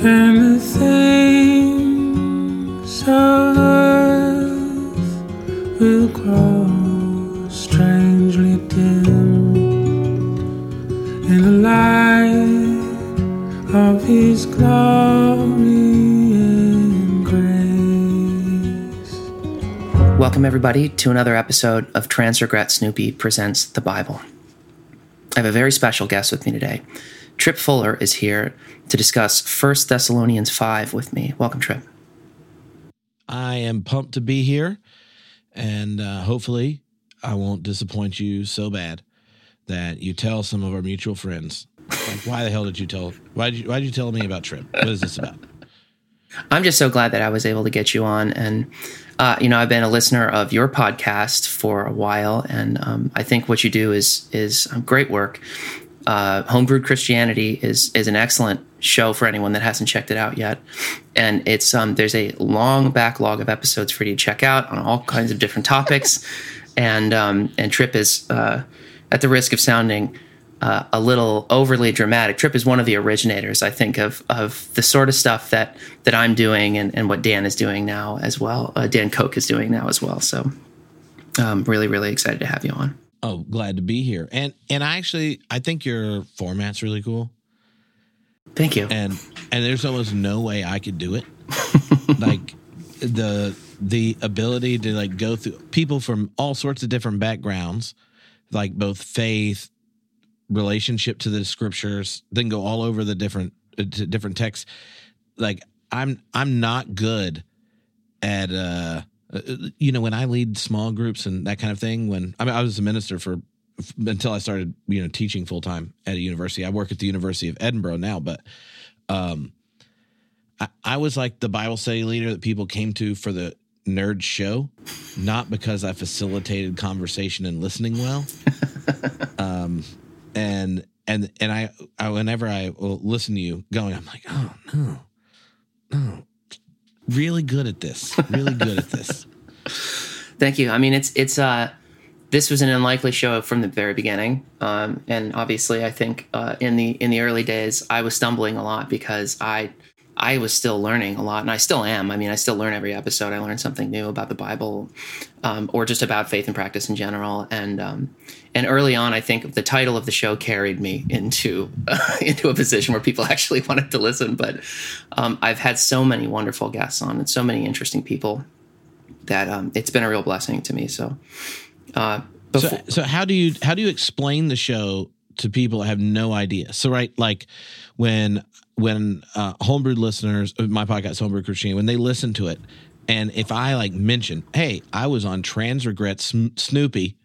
and the things of earth will grow strangely dim in the light of His glory and grace. Welcome, everybody, to another episode of Transregret Snoopy Presents the Bible. I have a very special guest with me today. Tripp Fuller is here to discuss 1 Thessalonians 5 with me. Welcome, Tripp. I am pumped to be here, and uh, hopefully, I won't disappoint you so bad that you tell some of our mutual friends. Like, why the hell did you tell? Why did you, why did you tell me about Tripp? What is this about? I'm just so glad that I was able to get you on. And, uh, you know, I've been a listener of your podcast for a while, and um, I think what you do is is great work. Uh, Homebrewed Christianity is is an excellent show for anyone that hasn't checked it out yet, and it's um, there's a long backlog of episodes for you to check out on all kinds of different topics, and um, and Tripp is uh, at the risk of sounding uh, a little overly dramatic. Tripp is one of the originators, I think, of of the sort of stuff that that I'm doing and, and what Dan is doing now as well. Uh, Dan Koch is doing now as well. So, I'm really really excited to have you on. Oh, glad to be here. And and I actually I think your format's really cool. Thank you. And and there's almost no way I could do it. like the the ability to like go through people from all sorts of different backgrounds, like both faith, relationship to the scriptures, then go all over the different uh, different texts. Like I'm I'm not good at uh uh, you know when i lead small groups and that kind of thing when i mean i was a minister for until i started you know teaching full time at a university. I work at the university of edinburgh now but um I, I was like the bible study leader that people came to for the nerd show not because i facilitated conversation and listening well. Um and and and i, I whenever i will listen to you going i'm like oh no no really good at this. Really good at this. Thank you. I mean, it's it's uh, this was an unlikely show from the very beginning, um, and obviously, I think uh, in the in the early days, I was stumbling a lot because I I was still learning a lot, and I still am. I mean, I still learn every episode. I learn something new about the Bible, um, or just about faith and practice in general. And um, and early on, I think the title of the show carried me into uh, into a position where people actually wanted to listen. But um, I've had so many wonderful guests on, and so many interesting people that um, it's been a real blessing to me. So, uh, before- so, so how do you how do you explain the show to people that have no idea? So, right, like when when uh, homebrewed listeners, my podcast, Homebrewed Christianity, when they listen to it, and if I like mention, hey, I was on Trans Regret Snoopy,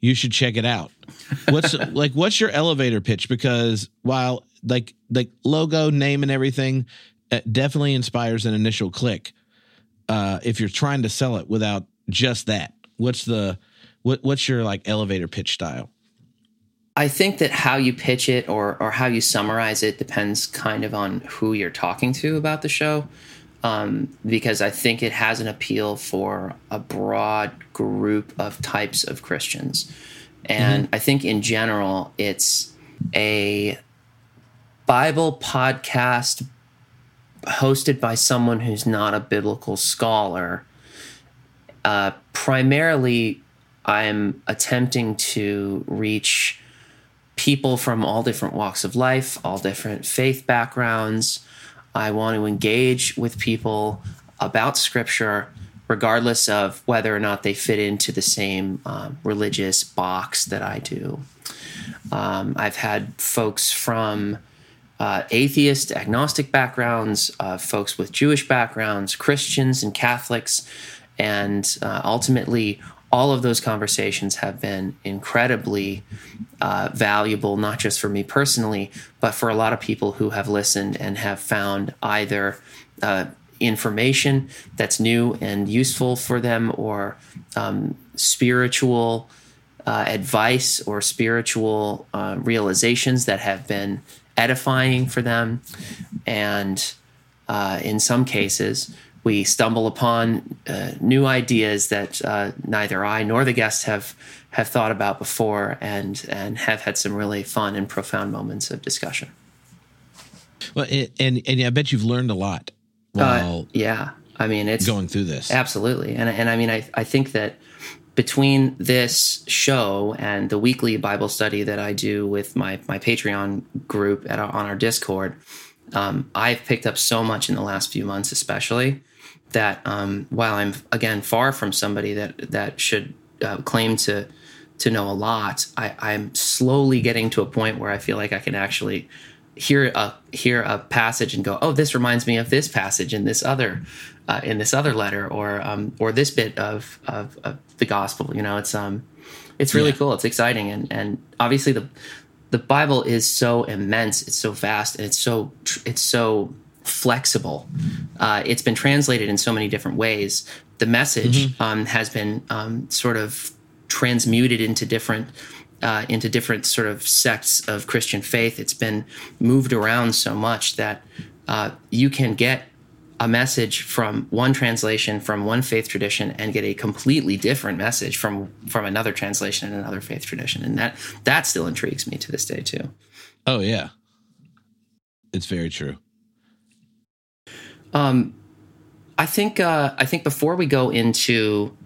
you should check it out. What's like, what's your elevator pitch? Because while like like logo, name, and everything, definitely inspires an initial click. Uh, if you're trying to sell it without just that, what's the what what's your like elevator pitch style? I think that how you pitch it or or how you summarize it depends kind of on who you're talking to about the show. Um, because I think it has an appeal for a broad group of types of Christians. And mm-hmm. I think in general, it's a Bible podcast hosted by someone who's not a biblical scholar. Uh, primarily, I'm attempting to reach people from all different walks of life, all different faith backgrounds. I want to engage with people about scripture, regardless of whether or not they fit into the same um, religious box that I do. Um, I've had folks from uh, atheist, agnostic backgrounds, uh, folks with Jewish backgrounds, Christians and Catholics, and uh, ultimately all of those conversations have been incredibly uh, valuable, not just for me personally, but for a lot of people who have listened and have found either uh, information that's new and useful for them or um, spiritual uh, advice or spiritual uh, realizations that have been edifying for them. And uh, in some cases, we stumble upon uh, new ideas that uh, neither I nor the guest have have thought about before, and and have had some really fun and profound moments of discussion. Well, and, and and I bet you've learned a lot while Uh, yeah, I mean it's going through this. Absolutely, and and I mean I I think that between this show and the weekly Bible study that I do with my my Patreon group at our, on our Discord, um, I've picked up so much in the last few months, especially that um, while I'm again far from somebody that that should uh, claim to to know a lot, I, I'm slowly getting to a point where I feel like I can actually hear a hear a passage and go, "Oh, this reminds me of this passage in this other uh, in this other letter, or um, or this bit of, of of the gospel." You know, it's um, it's really Yeah. cool. It's exciting, and and obviously the the Bible is so immense. It's so vast, and it's so it's so flexible. Uh, it's been translated in so many different ways. The message um, has been um, sort of transmuted into different uh, into different sort of sects of Christian faith. It's been moved around so much that uh, you can get a message from one translation from one faith tradition and get a completely different message from from another translation in another faith tradition, and that that still intrigues me to this day too. Oh yeah, it's very true. Um, I think uh, I think before we go into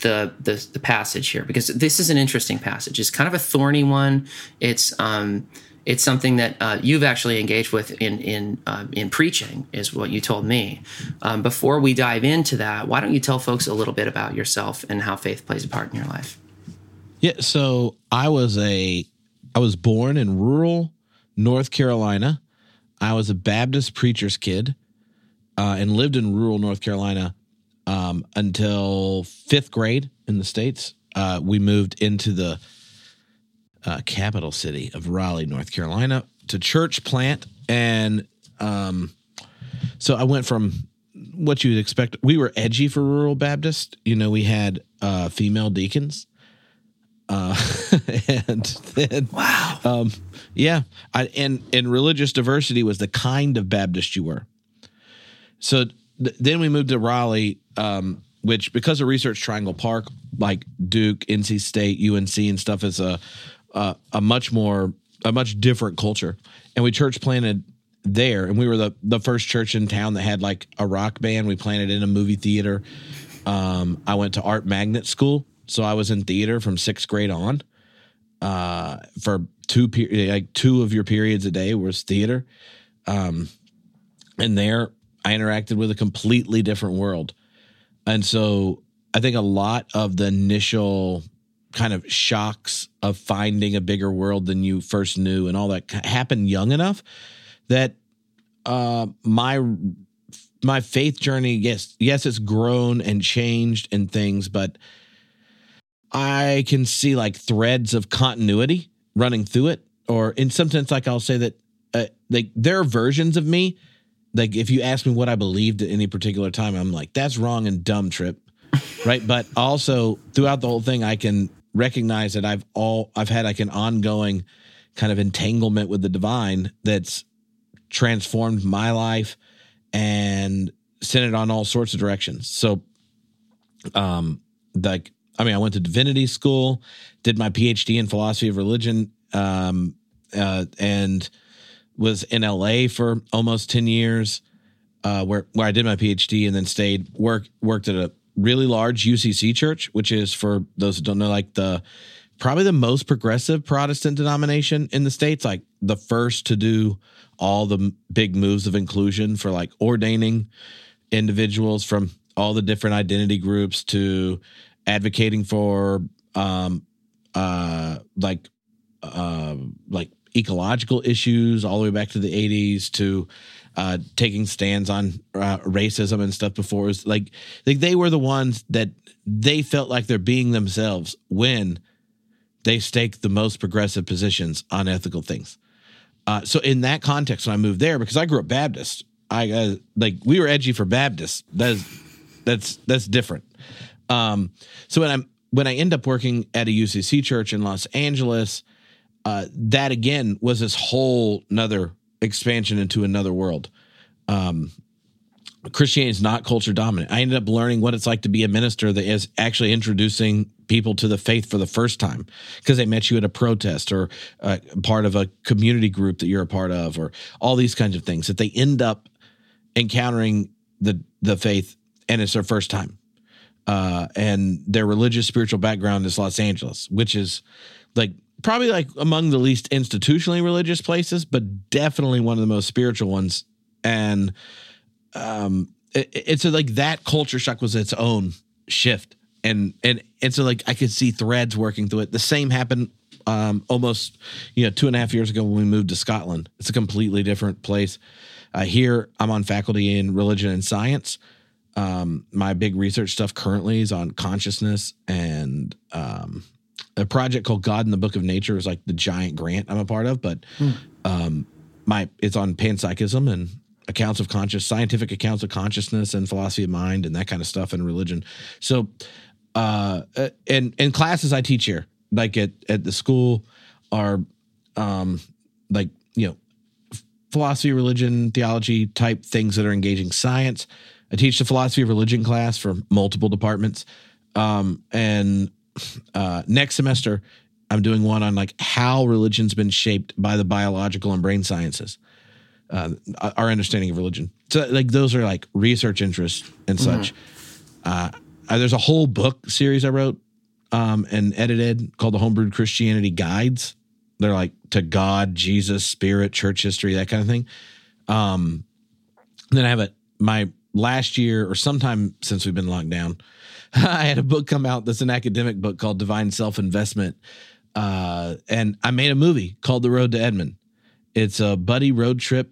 the, the the passage here, because this is an interesting passage. It's kind of a thorny one. It's um, it's something that uh, you've actually engaged with in in um, in preaching, is what you told me. Um, before we dive into that, why don't you tell folks a little bit about yourself and how faith plays a part in your life? Yeah, so I was a I was born in rural North Carolina. I was a Baptist preacher's kid uh, and lived in rural North Carolina um, until fifth grade in the states. Uh, we moved into the uh, capital city of Raleigh, North Carolina, to church plant, and um, so I went from what you'd expect. We were edgy for rural Baptist. You know, we had uh, female deacons uh, and then Wow. um, yeah, I, and and religious diversity was the kind of Baptist you were. So th- then we moved to Raleigh, um, which because of Research Triangle Park, like Duke, NC State, UNC, and stuff, is a a, a much more a much different culture. And we church planted there, and we were the the first church in town that had like a rock band. We planted in a movie theater. Um, I went to art magnet school, so I was in theater from sixth grade on. Uh, for two per- like two of your periods a day was theater. Um, and there I interacted with a completely different world. And so I think a lot of the initial kind of shocks of finding a bigger world than you first knew and all that happened young enough that uh, my my faith journey yes yes it's grown and changed and things but I can see like threads of continuity running through it or in some sense like I'll say that uh, like there are versions of me like if you ask me what I believed at any particular time I'm like that's wrong and dumb trip right but also throughout the whole thing I can recognize that I've all I've had like an ongoing kind of entanglement with the divine that's transformed my life and sent it on all sorts of directions. So, um, like, I mean, I went to divinity school, did my PhD in philosophy of religion, um, uh, and was in LA for almost 10 years, uh, where, where I did my PhD and then stayed, work, worked at a really large UCC church, which is for those who don't know, like the, probably the most progressive Protestant denomination in the States, like the first to do all the big moves of inclusion for like ordaining individuals from all the different identity groups to advocating for um uh like uh like ecological issues all the way back to the 80s to uh taking stands on uh, racism and stuff before was like like they were the ones that they felt like they're being themselves when they stake the most progressive positions on ethical things. Uh, so in that context, when I moved there, because I grew up Baptist, I uh, like we were edgy for Baptists. That's that's that's different. Um, so when I'm when I end up working at a UCC church in Los Angeles, uh, that again was this whole another expansion into another world. Um, Christianity is not culture dominant. I ended up learning what it's like to be a minister that is actually introducing people to the faith for the first time because they met you at a protest or uh, part of a community group that you're a part of or all these kinds of things that they end up encountering the the faith and it's their first time. Uh, and their religious spiritual background is Los Angeles, which is like probably like among the least institutionally religious places, but definitely one of the most spiritual ones. And um, it, it's a, like that culture shock was its own shift, and and and so like I could see threads working through it. The same happened um, almost you know two and a half years ago when we moved to Scotland. It's a completely different place. Uh, here, I'm on faculty in religion and science. Um, my big research stuff currently is on consciousness and um, a project called God in the Book of Nature is like the giant grant I'm a part of, but um, my it's on panpsychism and accounts of conscious scientific accounts of consciousness and philosophy of mind and that kind of stuff and religion. So, uh, and and classes I teach here, like at at the school, are um, like you know philosophy, religion, theology type things that are engaging science. I teach the philosophy of religion class for multiple departments. Um, and uh, next semester, I'm doing one on like how religion's been shaped by the biological and brain sciences, uh, our understanding of religion. So, like, those are like research interests and such. Uh, uh, there's a whole book series I wrote um, and edited called the Homebrewed Christianity Guides. They're like to God, Jesus, Spirit, church history, that kind of thing. Um, then I have a my last year or sometime since we've been locked down, I had a book come out that's an academic book called Divine Self Investment. Uh, and I made a movie called The Road to Edmond. It's a buddy road trip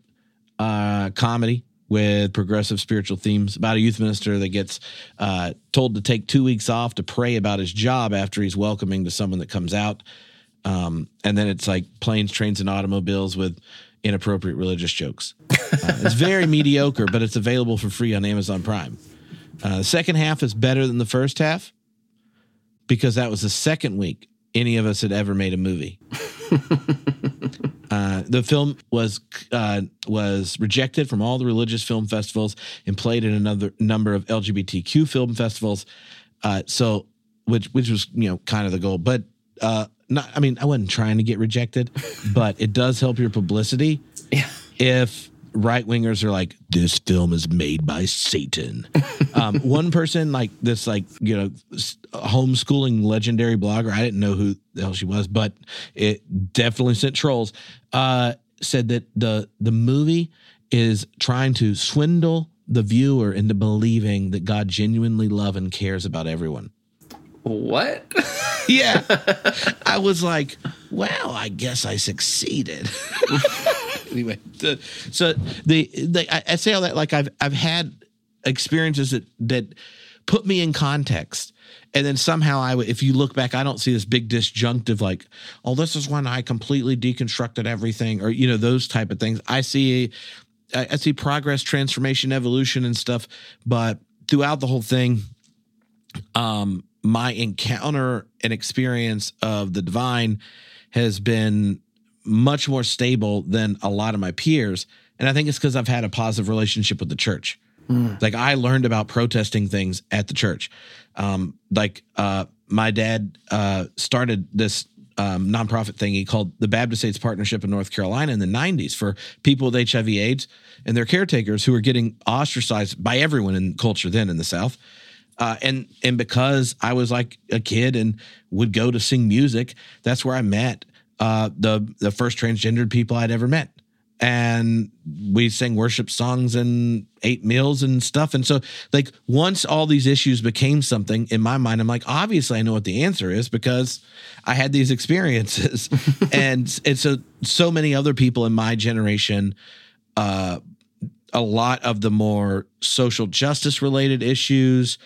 uh, comedy with progressive spiritual themes about a youth minister that gets uh, told to take two weeks off to pray about his job after he's welcoming to someone that comes out. Um, and then it's like planes, trains, and automobiles with inappropriate religious jokes. Uh, it's very mediocre, but it's available for free on Amazon Prime. Uh, the second half is better than the first half because that was the second week any of us had ever made a movie. uh, the film was uh, was rejected from all the religious film festivals and played in another number of LGBTQ film festivals. Uh, so, which which was you know kind of the goal, but uh, not. I mean, I wasn't trying to get rejected, but it does help your publicity Yeah. if right wingers are like, this film is made by Satan. um, one person, like this, like, you know, homeschooling legendary blogger, I didn't know who the hell she was, but it definitely sent trolls, uh, said that the the movie is trying to swindle the viewer into believing that God genuinely love and cares about everyone. What? Yeah. I was like, well, I guess I succeeded. anyway, the, so the, the I, I say all that like I've I've had experiences that that put me in context. And then somehow I would, if you look back, I don't see this big disjunctive like, oh, this is when I completely deconstructed everything, or you know, those type of things. I see I, I see progress, transformation, evolution, and stuff. But throughout the whole thing, um, my encounter and experience of the divine has been much more stable than a lot of my peers. And I think it's because I've had a positive relationship with the church. Like I learned about protesting things at the church. Um, like uh, my dad uh, started this um, nonprofit thing he called the Baptist AIDS Partnership in North Carolina in the 90s for people with HIV AIDS and their caretakers who were getting ostracized by everyone in culture then in the South. Uh, and and because I was like a kid and would go to sing music, that's where I met uh, the the first transgendered people I'd ever met, and we sang worship songs and ate meals and stuff. And so, like once all these issues became something in my mind, I'm like, obviously I know what the answer is because I had these experiences, and and so so many other people in my generation. Uh, a lot of the more social justice related issues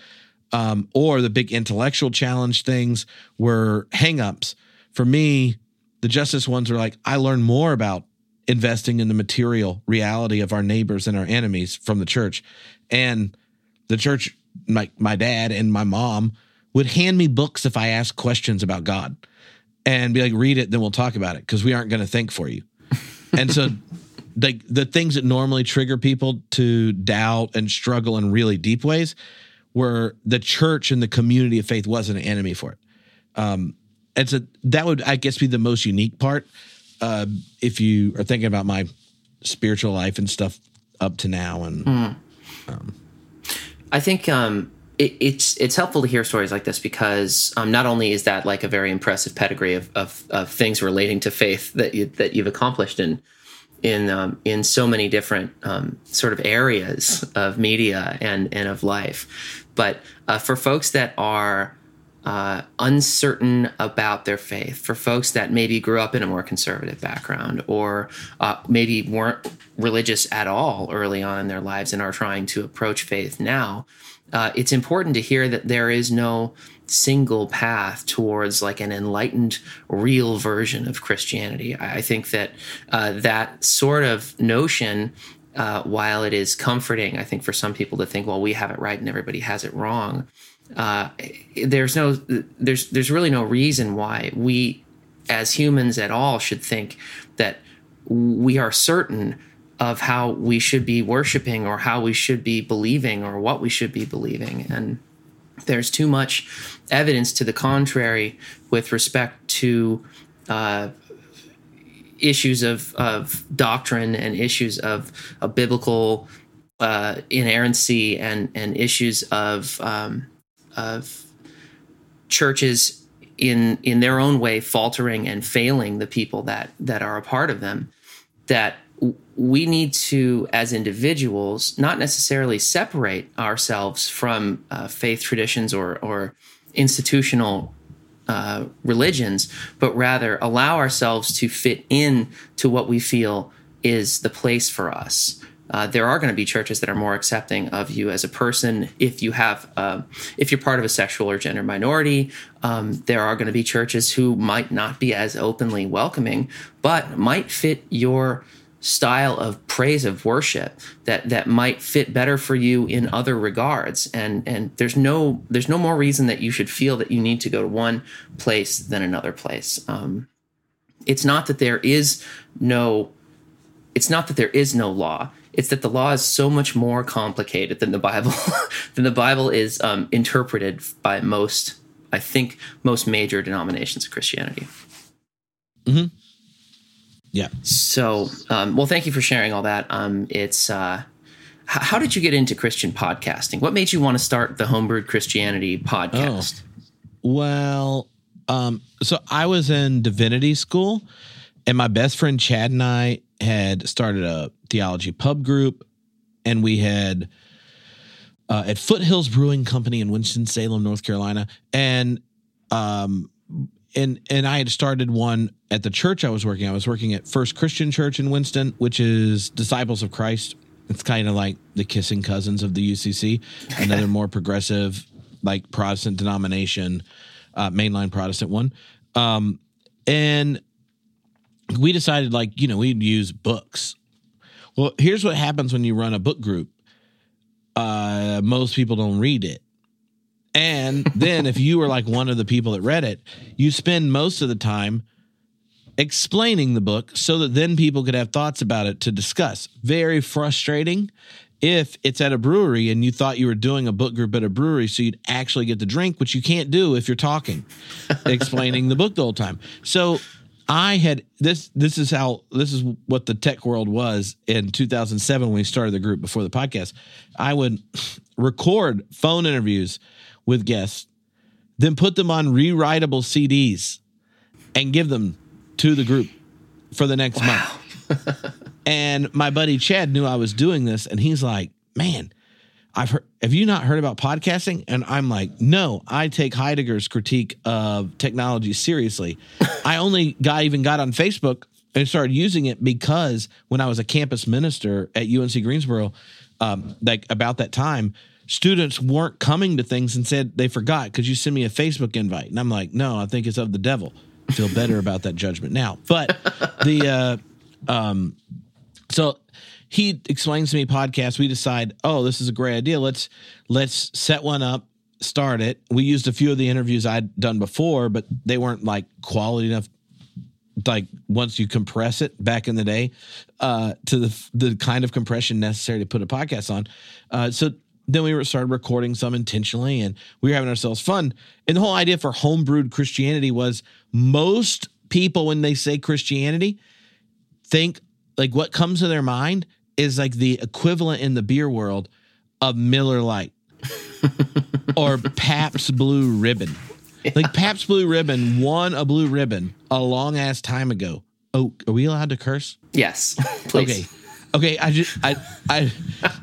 um, or the big intellectual challenge things were hangups. For me, the justice ones are like, I learned more about investing in the material reality of our neighbors and our enemies from the church. And the church, my, my dad and my mom would hand me books if I asked questions about God and be like, read it, then we'll talk about it because we aren't going to think for you. And so like the things that normally trigger people to doubt and struggle in really deep ways where the church and the community of faith wasn't an enemy for it. Um, and so that would, I guess, be the most unique part. Uh, if you are thinking about my spiritual life and stuff up to now, and mm. um, I think um, it, it's it's helpful to hear stories like this because um, not only is that like a very impressive pedigree of, of, of things relating to faith that you, that you've accomplished in in um, in so many different um, sort of areas of media and and of life, but uh, for folks that are uh, uncertain about their faith, for folks that maybe grew up in a more conservative background or uh, maybe weren't religious at all early on in their lives and are trying to approach faith now uh, it's important to hear that there is no single path towards like an enlightened real version of christianity. I think that uh, that sort of notion uh, while it is comforting i think for some people to think well we have it right and everybody has it wrong uh, there's no there's there's really no reason why we as humans at all should think that we are certain of how we should be worshiping or how we should be believing or what we should be believing. And there's too much evidence to the contrary with respect to uh, issues of, of doctrine and issues of, of biblical uh, inerrancy and, and issues of, um, of churches in in their own way faltering and failing the people that that are a part of them that we need to, as individuals, not necessarily separate ourselves from uh, faith traditions or, or institutional uh, religions, but rather allow ourselves to fit in to what we feel is the place for us. Uh, there are going to be churches that are more accepting of you as a person if you have uh, if you're part of a sexual or gender minority um, there are going to be churches who might not be as openly welcoming but might fit your style of praise of worship that that might fit better for you in other regards. And and there's no there's no more reason that you should feel that you need to go to one place than another place. Um, it's not that there is no it's not that there is no law. It's that the law is so much more complicated than the bible than the bible is um, interpreted by most i think most major denominations of christianity. Mm-hmm. Yeah. So, um, well, thank you for sharing all that. Um, it's uh, h- how did you get into Christian podcasting? What made you want to start the Homebrewed Christianity podcast? Oh. Well, um, so I was in divinity school, and my best friend Chad and I had started a theology pub group, and we had uh, at Foothills Brewing Company in Winston Salem, North Carolina, and um, and and I had started one at the church I was working. I was working at First Christian Church in Winston, which is Disciples of Christ. It's kind of like the kissing cousins of the UCC, another more progressive, like Protestant denomination, uh, mainline Protestant one. Um, and we decided, like, you know, we'd use books. Well, here's what happens when you run a book group. Uh, most people don't read it. And then if you were like one of the people that read it, you spend most of the time explaining the book so that then people could have thoughts about it to discuss. Very frustrating if it's at a brewery and you thought you were doing a book group at a brewery so you'd actually get the drink, which you can't do if you're talking, explaining the book the whole time. So I had this this is how this is what the tech world was in 2007 when we started the group before the podcast. I would record phone interviews with guests, then put them on rewritable CDs and give them to the group for the next wow. month. and my buddy Chad knew I was doing this, and he's like, "Man, I've heard. Have you not heard about podcasting?" And I'm like, "No, I take Heidegger's critique of technology seriously. I only got even got on Facebook and started using it because when I was a campus minister at UNC Greensboro, um, like about that time." Students weren't coming to things and said they forgot. because you send me a Facebook invite? And I'm like, no, I think it's of the devil. I feel better about that judgment now. But the uh, um, so he explains to me podcast. We decide, oh, this is a great idea. Let's let's set one up, start it. We used a few of the interviews I'd done before, but they weren't like quality enough like once you compress it back in the day uh, to the the kind of compression necessary to put a podcast on. Uh, so then we started recording some intentionally, and we were having ourselves fun. And the whole idea for homebrewed Christianity was most people when they say Christianity think like what comes to their mind is like the equivalent in the beer world of Miller Lite or Pabst Blue Ribbon. Like Pabst Blue Ribbon won a blue ribbon a long ass time ago. Oh, are we allowed to curse? Yes, please. Okay. Okay, I just I I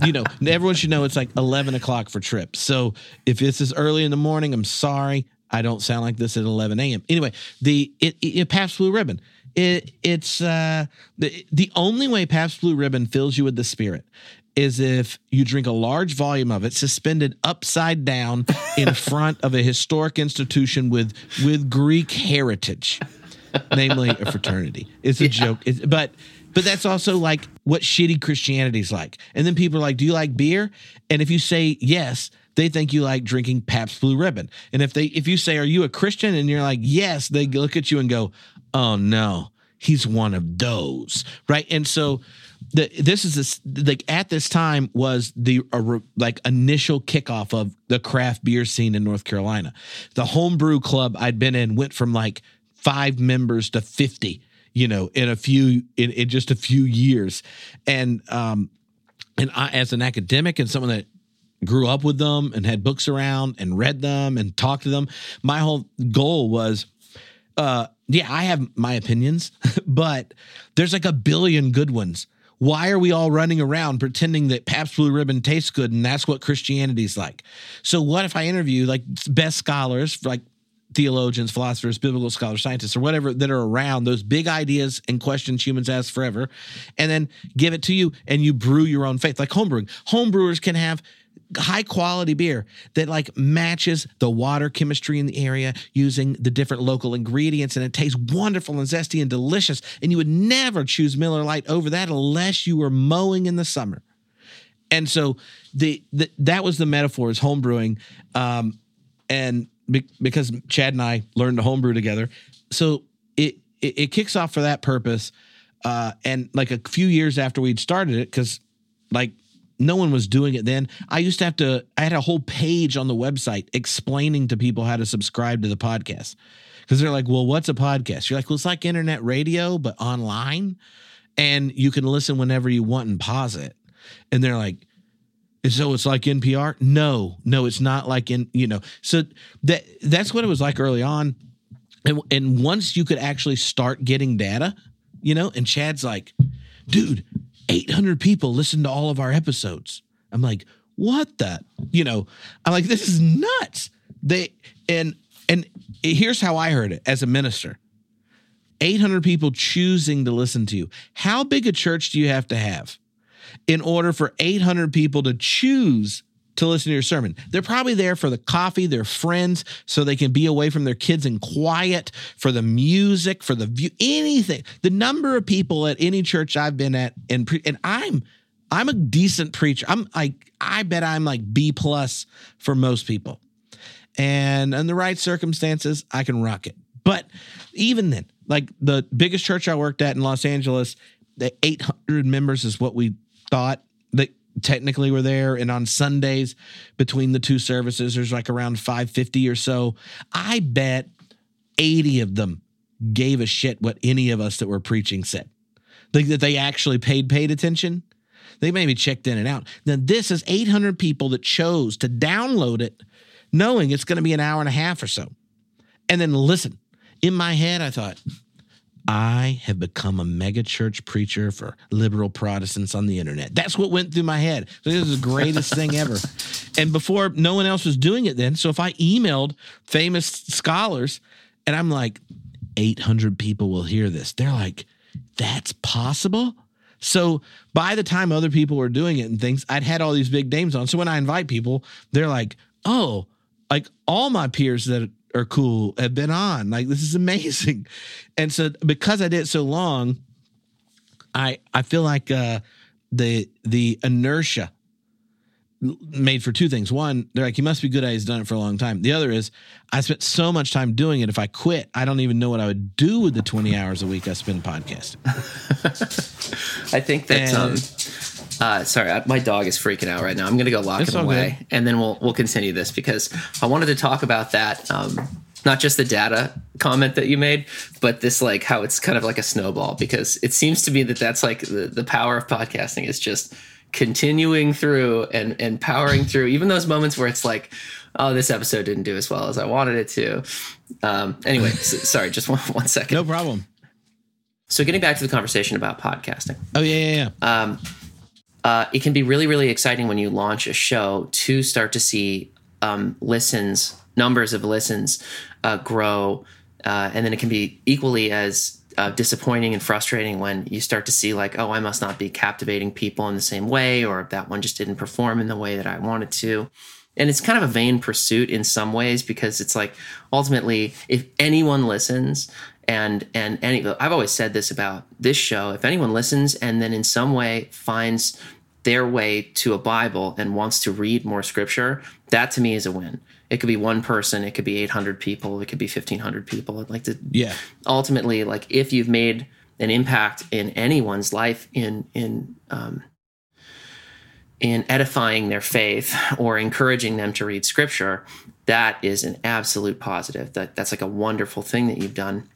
you know everyone should know it's like eleven o'clock for trips. So if this is early in the morning, I'm sorry. I don't sound like this at eleven a.m. Anyway, the it, it Pabst Blue Ribbon. It it's uh the the only way Pabst Blue Ribbon fills you with the spirit is if you drink a large volume of it suspended upside down in front of a historic institution with with Greek heritage, namely a fraternity. It's a joke, it's, but but that's also like what shitty Christianity's like. And then people are like, "Do you like beer?" And if you say yes, they think you like drinking Pabst Blue Ribbon. And if they if you say, "Are you a Christian?" and you're like, "Yes," they look at you and go, "Oh no, he's one of those." Right? And so the, this is this like at this time was the uh, like initial kickoff of the craft beer scene in North Carolina. The homebrew club I'd been in went from like five members to 50 you know in a few in, in just a few years and um and I, as an academic and someone that grew up with them and had books around and read them and talked to them my whole goal was uh yeah i have my opinions but there's like a billion good ones why are we all running around pretending that Pabst Blue Ribbon tastes good and that's what Christianity's like? So what if I interview like best scholars, like theologians, philosophers, biblical scholars, scientists, or whatever that are around those big ideas and questions humans ask forever, and then give it to you and you brew your own faith, like homebrewing. Homebrewers can have high quality beer that like matches the water chemistry in the area using the different local ingredients and it tastes wonderful and zesty and delicious and you would never choose Miller Lite over that unless you were mowing in the summer. And so the, the that was the metaphor is homebrewing um and be, because Chad and I learned to homebrew together. So it, it it kicks off for that purpose uh and like a few years after we'd started it cuz like no one was doing it then. I used to have to, I had a whole page on the website explaining to people how to subscribe to the podcast. Because they're like, well, what's a podcast? You're like, well, it's like internet radio, but online. And you can listen whenever you want and pause it. And they're like, so it's like NPR? No, no, it's not like in, you know. So that that's what it was like early on. And, and once you could actually start getting data, you know, and Chad's like, dude, 800 people listen to all of our episodes. I'm like, what the, you know, I'm like, this is nuts. They, and, and here's how I heard it as a minister 800 people choosing to listen to you. How big a church do you have to have in order for 800 people to choose to listen to your sermon. They're probably there for the coffee, their friends, so they can be away from their kids in quiet, for the music, for the view, anything. The number of people at any church I've been at, and pre- and I'm I'm a decent preacher. I'm like I bet I'm like B plus for most people, and in the right circumstances, I can rock it. But even then, like the biggest church I worked at in Los Angeles, the 800 members is what we thought that technically were there. And on sundays between the two services there's like around 550 or so. I bet 80 of them gave a shit what any of us that were preaching said. That they actually paid paid attention. They maybe checked in and out. Then this is 800 people that chose to download it knowing it's going to be an hour and a half or so. And then listen in my head i thought I have become a mega church preacher for liberal Protestants on the internet. That's what went through my head. So this is the greatest thing ever. And before no one else was doing it then. So if I emailed famous scholars and I'm like, 800 people will hear this, they're like, that's possible? So by the time other people were doing it and things, I'd had all these big names on. So when I invite people, they're like, oh, like all my peers that are cool have been on. Like this is amazing. And so because I did it so long, I I feel like uh the the inertia made for two things. One, they're like, he must be good at it. He's done it for a long time. The other is, I spent so much time doing it. If I quit, I don't even know what I would do with the 20 hours a week I spend podcasting. I think that's, And- Um, uh, sorry, I- my dog is freaking out right now. I'm gonna go lock It's him away, good. and then we'll we'll continue this because I wanted to talk about that. Um, not just the data comment that you made, but this like how it's kind of like a snowball because it seems to me that that's like the, the power of podcasting is just continuing through and and powering through even those moments where it's like oh this episode didn't do as well as i wanted it to um anyway s sorry just one, one second No problem. so getting back to the conversation about podcasting Oh, yeah, yeah, yeah. Uh, it can be really really exciting when you launch a show to start to see um, listens numbers of listens uh, grow uh, and then it can be equally as uh, disappointing and frustrating when you start to see like oh i must not be captivating people in the same way or that one just didn't perform in the way that i wanted to. And it's kind of a vain pursuit in some ways because it's like ultimately if anyone listens and and any i've always said this about this show if anyone listens and then in some way finds their way to a bible and wants to read more scripture that to me is a win. It could be one person it could be 800 people it could be 1500 people. Like to Yeah. ultimately like if you've made an impact in anyone's life in in um, in edifying their faith or encouraging them to read scripture that is an absolute positive. That that's like a wonderful thing that you've done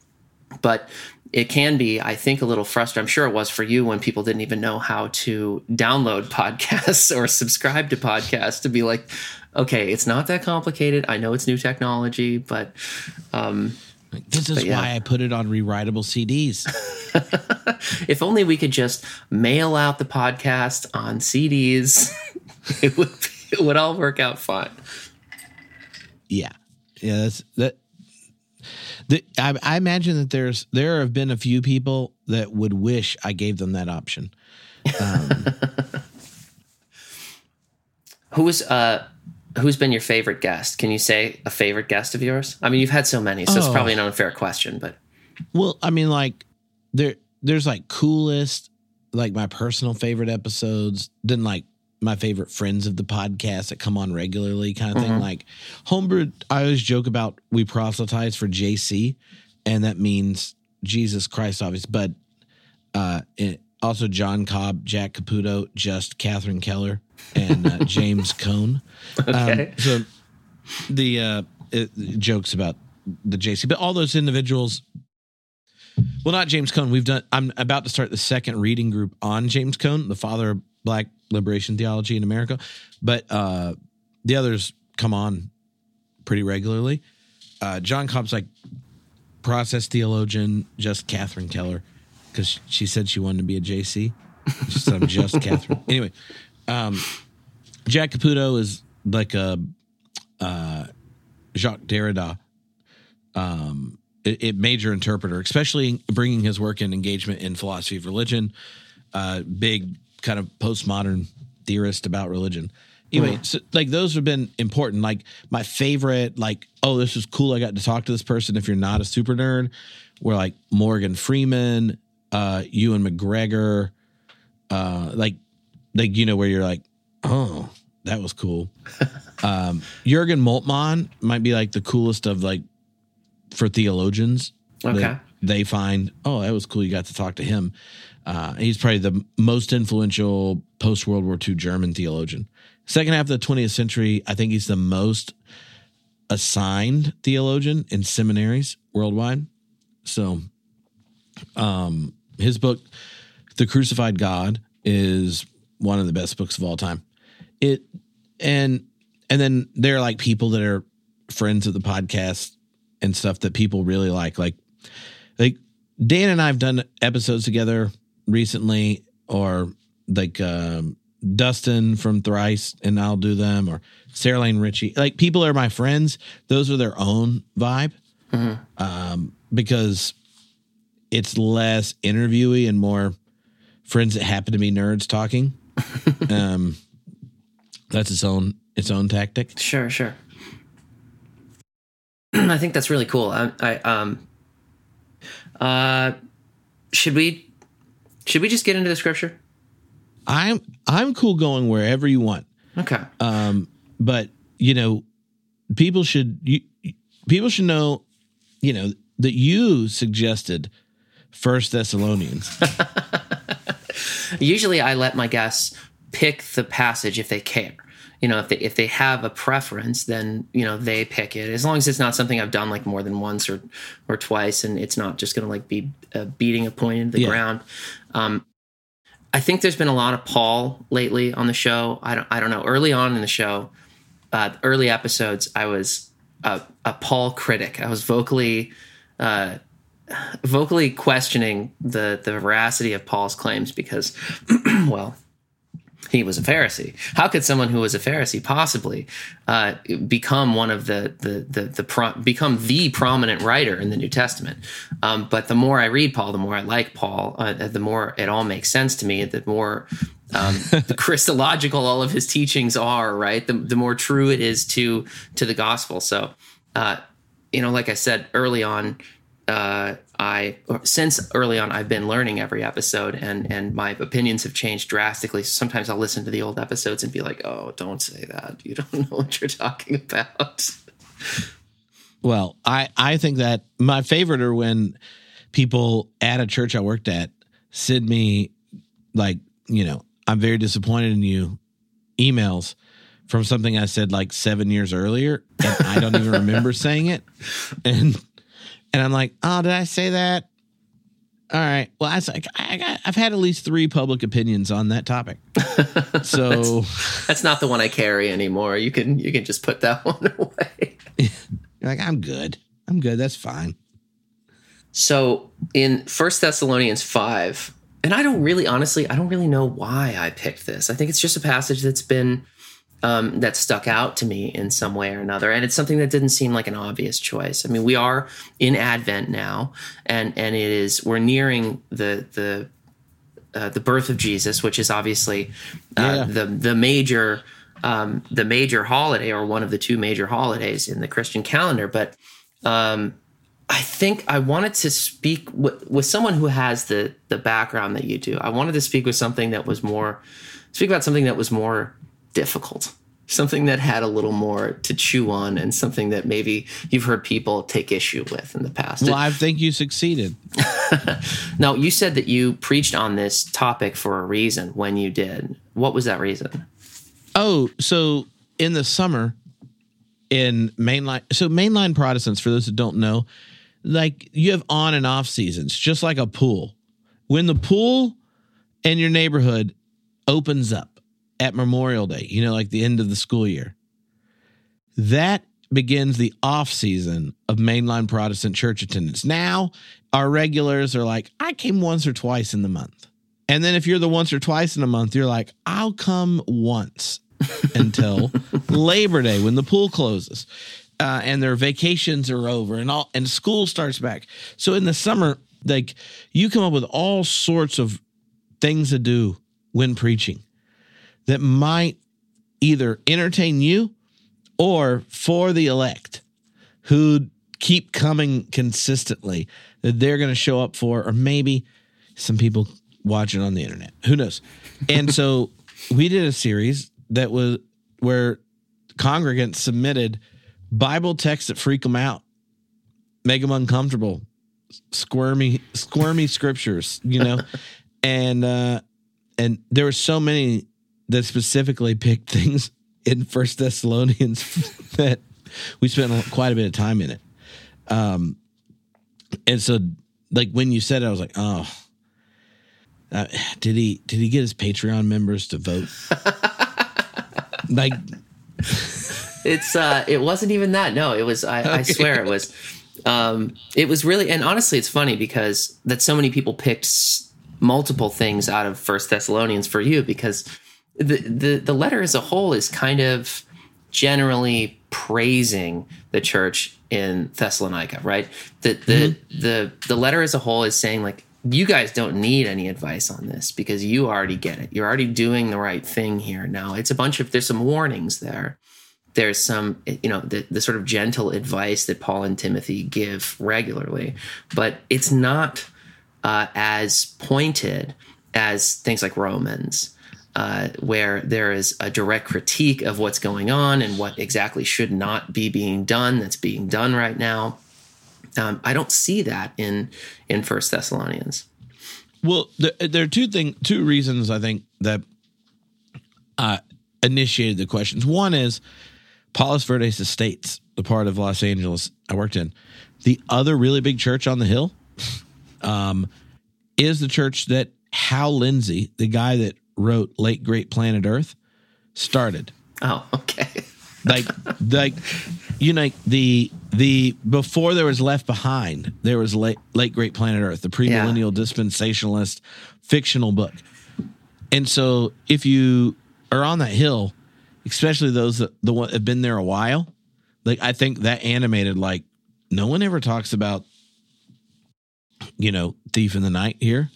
but it can be i think a little frustrating i'm sure it was for you when people didn't even know how to download podcasts or subscribe to podcasts to be like okay it's not that complicated i know it's new technology but um, This is yeah. why I put it on rewritable CDs. if only we could just mail out the podcast on CDs, it would it would all work out fine. Yeah, yeah. That's that. The, I, I imagine that there's there have been a few people that would wish I gave them that option. Who's uh who's been your favorite guest? Can you say a favorite guest of yours? I mean, you've had so many, so it's Oh. probably an unfair question, but Well, I mean, like there there's like coolest, like my personal favorite episodes. Then like my favorite friends of the podcast that come on regularly, kind of thing. Like Homebrew, I always joke about we proselytize for JC, and that means Jesus Christ, obviously, but uh, it, also John Cobb, Jack Caputo, just Catherine Keller, and uh, James Cone. okay. Um, so the uh, it, jokes about the JC, but all those individuals. Well, not James Cone. We've done. I'm about to start the second reading group on James Cone, the father of Black liberation theology in America. But uh, the others come on pretty regularly. Uh, John Cobb's like process theologian, just Catherine Keller, because she said she wanted to be a JC. Said I'm just Catherine. Anyway, um, Jack Caputo is like a uh, Jacques Derrida, um, major interpreter, especially bringing his work in engagement in philosophy of religion. Uh, big kind of postmodern theorist about religion. Anyway, so, like those have been important. Like my favorite, like oh, this is cool. I got to talk to this person. If you're not a super nerd, were like Morgan Freeman, uh, Ewan McGregor, uh, like like you know where you're like, oh, that was cool. um, Jurgen Moltmann might be like the coolest of like for theologians. Okay. they find, oh, that was cool. You got to talk to him. Uh, he's probably the most influential post World War II German theologian. Second half of the 20th century, I think he's the most assigned theologian in seminaries worldwide. So, um, his book, The Crucified God, is one of the best books of all time. It and and then there are like people that are friends of the podcast and stuff that people really like. Like like Dan and I have done episodes together recently, or like um, Dustin from Thrice, and I'll do them, or Sarah Lane Ritchie. Like people are my friends; those are their own vibe, um, because it's less interviewy and more friends that happen to be nerds talking. um, that's its own its own tactic. Sure, sure. I think that's really cool. I, I um uh should we should we just get into the scripture? I'm I'm cool going wherever you want. Okay. Um, but you know, people should you people should know, you know, that you suggested First Thessalonians. Usually, I let my guests pick the passage if they care. You know, if they if they have a preference, then you know they pick it. As long as it's not something I've done like more than once or or twice, and it's not just going to like be uh, beating a point into the Yeah. ground. Um, I think there's been a lot of Paul lately on the show. I don't I don't know. Early on in the show, uh, early episodes, I was a, a Paul critic. I was vocally uh, vocally questioning the the veracity of Paul's claims because, well, he was a Pharisee. How could someone who was a Pharisee possibly uh, become one of the the the, the pro- become the prominent writer in the New Testament? Um, but the more I read Paul, the more I like Paul. Uh, the more it all makes sense to me. The more um, the Christological all of his teachings are right. The, the more true it is to to the gospel. So, uh, you know, like I said early on, uh, I since early on I've been learning every episode, and and my opinions have changed drastically. Sometimes I'll listen to the old episodes and be like, "Oh, don't say that. You don't know what you're talking about." Well, I I think that my favorite are when people at a church I worked at send me like you know I'm very disappointed in you emails from something I said like seven years earlier and I don't even remember saying it and and I'm like oh did I say that all right well I was like I got, I've had at least three public opinions on that topic so That's not the one I carry anymore. You can you can just put that one away. you're like I'm good I'm good that's fine So in First Thessalonians five, and I don't really, honestly, I don't really know why I picked this. I think it's just a passage that's been um, that stuck out to me in some way or another, and it's something that didn't seem like an obvious choice. I mean, we are in Advent now, and and it is we're nearing the the uh, the birth of Jesus, which is obviously uh, Yeah. the the major um, the major holiday or one of the two major holidays in the Christian calendar. But um, I think I wanted to speak with, with someone who has the the background that you do. I wanted to speak with something that was more speak about something that was more difficult. Something that had a little more to chew on and something that maybe you've heard people take issue with in the past. well I think you succeeded Now, you said that you preached on this topic for a reason when you did. What was that reason? Oh, so in the summer in mainline so mainline Protestants, for those that don't know, like you have on and off seasons, just like a pool. When the pool in your neighborhood opens up at Memorial Day, you know, like the end of the school year, that begins the off season of mainline Protestant church attendance. Now, our regulars are like, I came once or twice in the month. And then if you're the once or twice in a month, you're like, I'll come once until Labor Day when the pool closes. Uh, and their vacations are over and all and school starts back. So in the summer, like you come up with all sorts of things to do when preaching that might either entertain you or for the elect who keep coming consistently that they're going to show up for, or maybe some people watching on the internet. Who knows? And so we did a series that was where congregants submitted Bible texts that freak them out, make them uncomfortable, squirmy, squirmy scriptures, you know, and uh, and there were so many that specifically picked things in First Thessalonians that we spent quite a bit of time in it. Um, and so like when you said it, I was like, oh, uh, did he did he get his Patreon members to vote? like, It's uh it wasn't even that. No, it was I, I swear it was um it was really and honestly it's funny because that so many people picked s- multiple things out of First Thessalonians for you because the the the letter as a whole is kind of generally praising the church in Thessalonica, right? The the the the letter as a whole is saying like you guys don't need any advice on this because you already get it. You're already doing the right thing here. Now it's a bunch of there's some warnings there. There's some you know the, the sort of gentle advice that Paul and Timothy give regularly, but it's not uh, as pointed as things like Romans uh, where there is a direct critique of what's going on and what exactly should not be being done that's being done right now. Um, I don't see that in in First Thessalonians. Well, there, there are two thing, two reasons I think that uh, initiated the questions. One is Palos Verdes Estates, the part of Los Angeles I worked in. The other really big church on the hill um, is the church that Hal Lindsey, the guy that wrote Late Great Planet Earth, started. Oh, okay. like like you know the the before there was left behind there was late late great planet earth the premillennial yeah. dispensationalist fictional book and so if you are on that hill especially those that the one have been there a while like i think that animated like no one ever talks about you know thief in the night here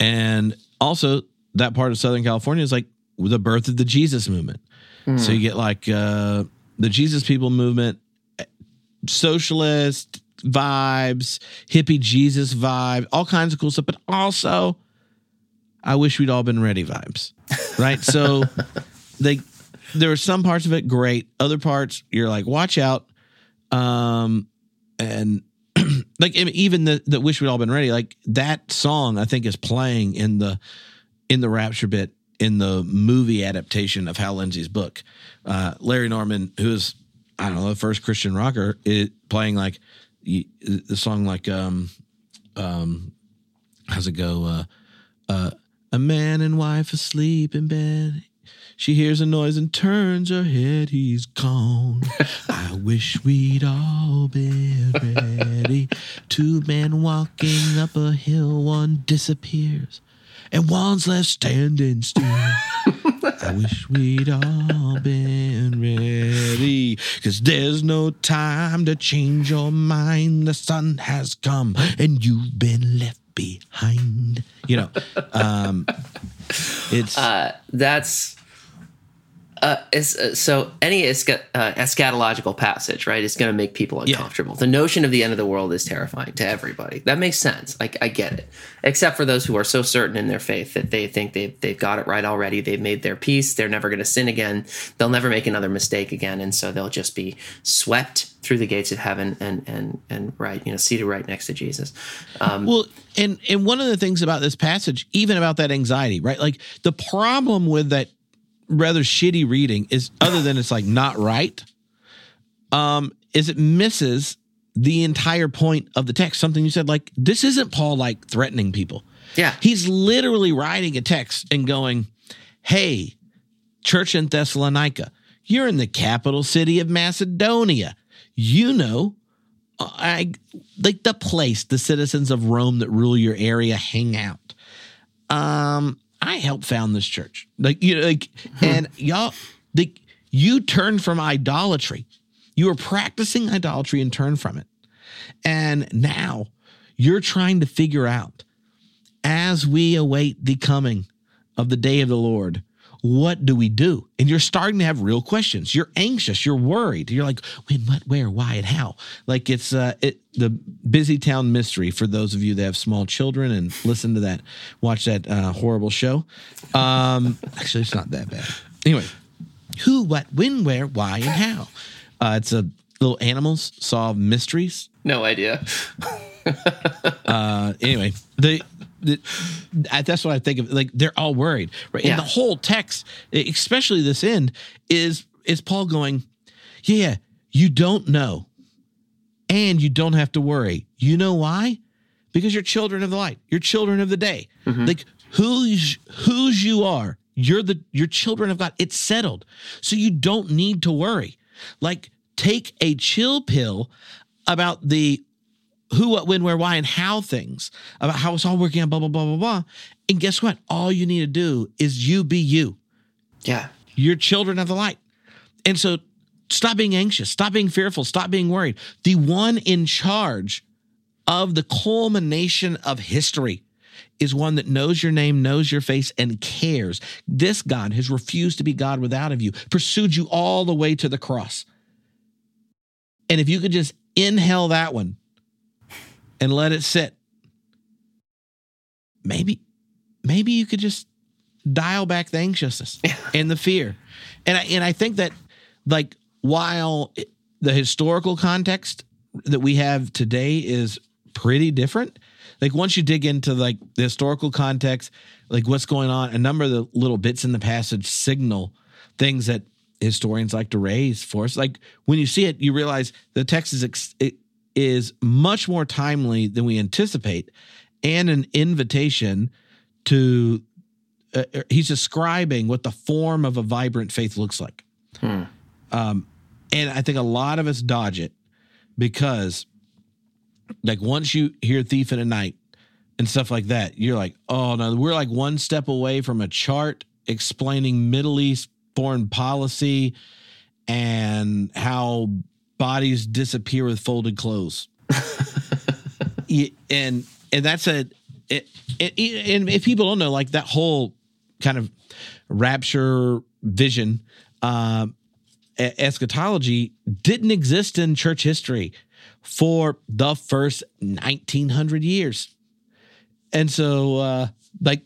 and also that part of southern california is like the birth of the jesus movement Mm. So you get like uh, the Jesus People movement, socialist vibes, hippie Jesus vibe, all kinds of cool stuff, but also I wish we'd all been ready vibes. Right? so they there are some parts of it great, other parts you're like watch out um and like even the the wish we'd all been ready like that song I think is playing in the in the rapture bit in the movie adaptation of Hal Lindsey's book. Uh, Larry Norman, who is I don't know the first Christian rocker, it, playing like the song like um um how's it go uh uh a man and wife asleep in bed. She hears a noise and turns her head. He's gone. I wish we'd all been ready. Two men walking up a hill, one disappears and one's left standing still. I wish we'd all been ready, cause there's no time to change your mind. The sun has come and you've been left behind. You know, um, it's uh, that's uh, uh, so any uh, eschatological passage, right, is going to make people uncomfortable. Yeah. The notion of the end of the world is terrifying to everybody. That makes sense. Like I get it, except for those who are so certain in their faith that they think they've they've got it right already. They've made their peace. They're never going to sin again. They'll never make another mistake again, and so they'll just be swept through the gates of heaven and and and right, you know, seated right next to Jesus. Um, well, and and one of the things about this passage, even about that anxiety, right? Like the problem with that rather shitty reading is other than it's like not right um is it misses the entire point of the text. Something you said like this isn't paul like threatening people. Yeah. He's literally writing a text and going hey church in thessalonica you're in the capital city of macedonia. You know I like the place the citizens of Rome that rule your area hang out. Um, I helped found this church. Like you know, like and y'all like you turned from idolatry. You were practicing idolatry and turned from it. And now you're trying to figure out as we await the coming of the day of the Lord, what do we do? And you're starting to have real questions. You're anxious. You're worried. You're like, when, what, where, why, and how? Like it's uh, it the Busytown mystery for those of you that have small children and listen to that, watch that uh, horrible show. Um, actually, it's not that bad. Anyway, who, what, when, where, why, and how? Uh, it's a little animals solve mysteries. No idea. uh, anyway, the that's what I think of. Like they're all worried, right? Yeah. And the whole text, especially this end, is is Paul going, "Yeah, you don't know, and you don't have to worry. You know why? Because you're children of the light. You're children of the day. Mm-hmm. Like who's whose you are. You're the you're children of God. It's settled, so you don't need to worry. Like take a chill pill about the who, what, when, where, why, and how things about how it's all working out, blah, blah, blah, blah, blah. And guess what? All you need to do is you be you. Yeah. You're children of the light. And so stop being anxious, stop being fearful, stop being worried. The one in charge of the culmination of history is one that knows your name, knows your face, and cares. This God has refused to be God without of you, pursued you all the way to the cross. And if you could just inhale that one, and let it sit. Maybe, maybe you could just dial back the anxiousness and the fear. And I, and I think that like while the historical context that we have today is pretty different, like once you dig into like the historical context, like what's going on, a number of the little bits in the passage signal things that historians like to raise for us. Like when you see it, you realize the text is ex- is much more timely than we anticipate, and an invitation to. Uh, uh he's describing what the form of a vibrant faith looks like. Hmm. Um, and I think a lot of us dodge it because like once you hear thief in the night and stuff like that, you're like, oh no, we're like one step away from a chart explaining Middle East foreign policy and how bodies disappear with folded clothes. and and that's a it, it, and if people don't know, like that whole kind of rapture vision, uh, eschatology didn't exist in church history for the first 1900 years. And so, uh, like,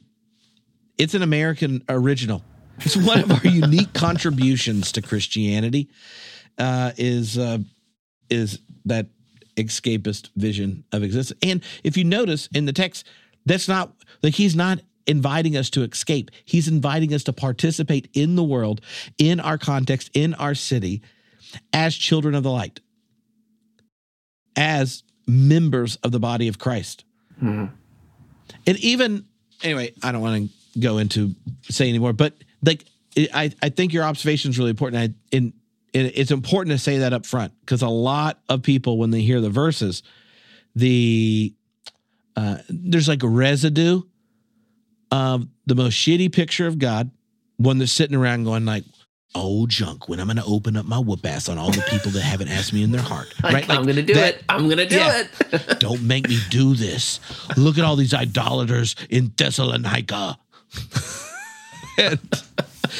it's an American original. It's one of our unique contributions to Christianity. Uh, is uh, is that escapist vision of existence? And if you notice in the text, that's not like he's not inviting us to escape. He's inviting us to participate in the world, in our context, in our city, as children of the light as members of the body of Christ. Mm-hmm. And even anyway, I don't want to go into say anymore, but like I, I think your observation is really important. I, it's important to say that up front because a lot of people, when they hear the verses, the uh, there's like a residue of the most shitty picture of God one they're sitting around going like, Oh, junk when I'm going to open up my whoop ass on all the people that haven't asked me in their heart. Right? Like, I'm going to do that, it. I'm going to do yeah. it. Don't make me do this. Look at all these idolaters in Thessalonica. and,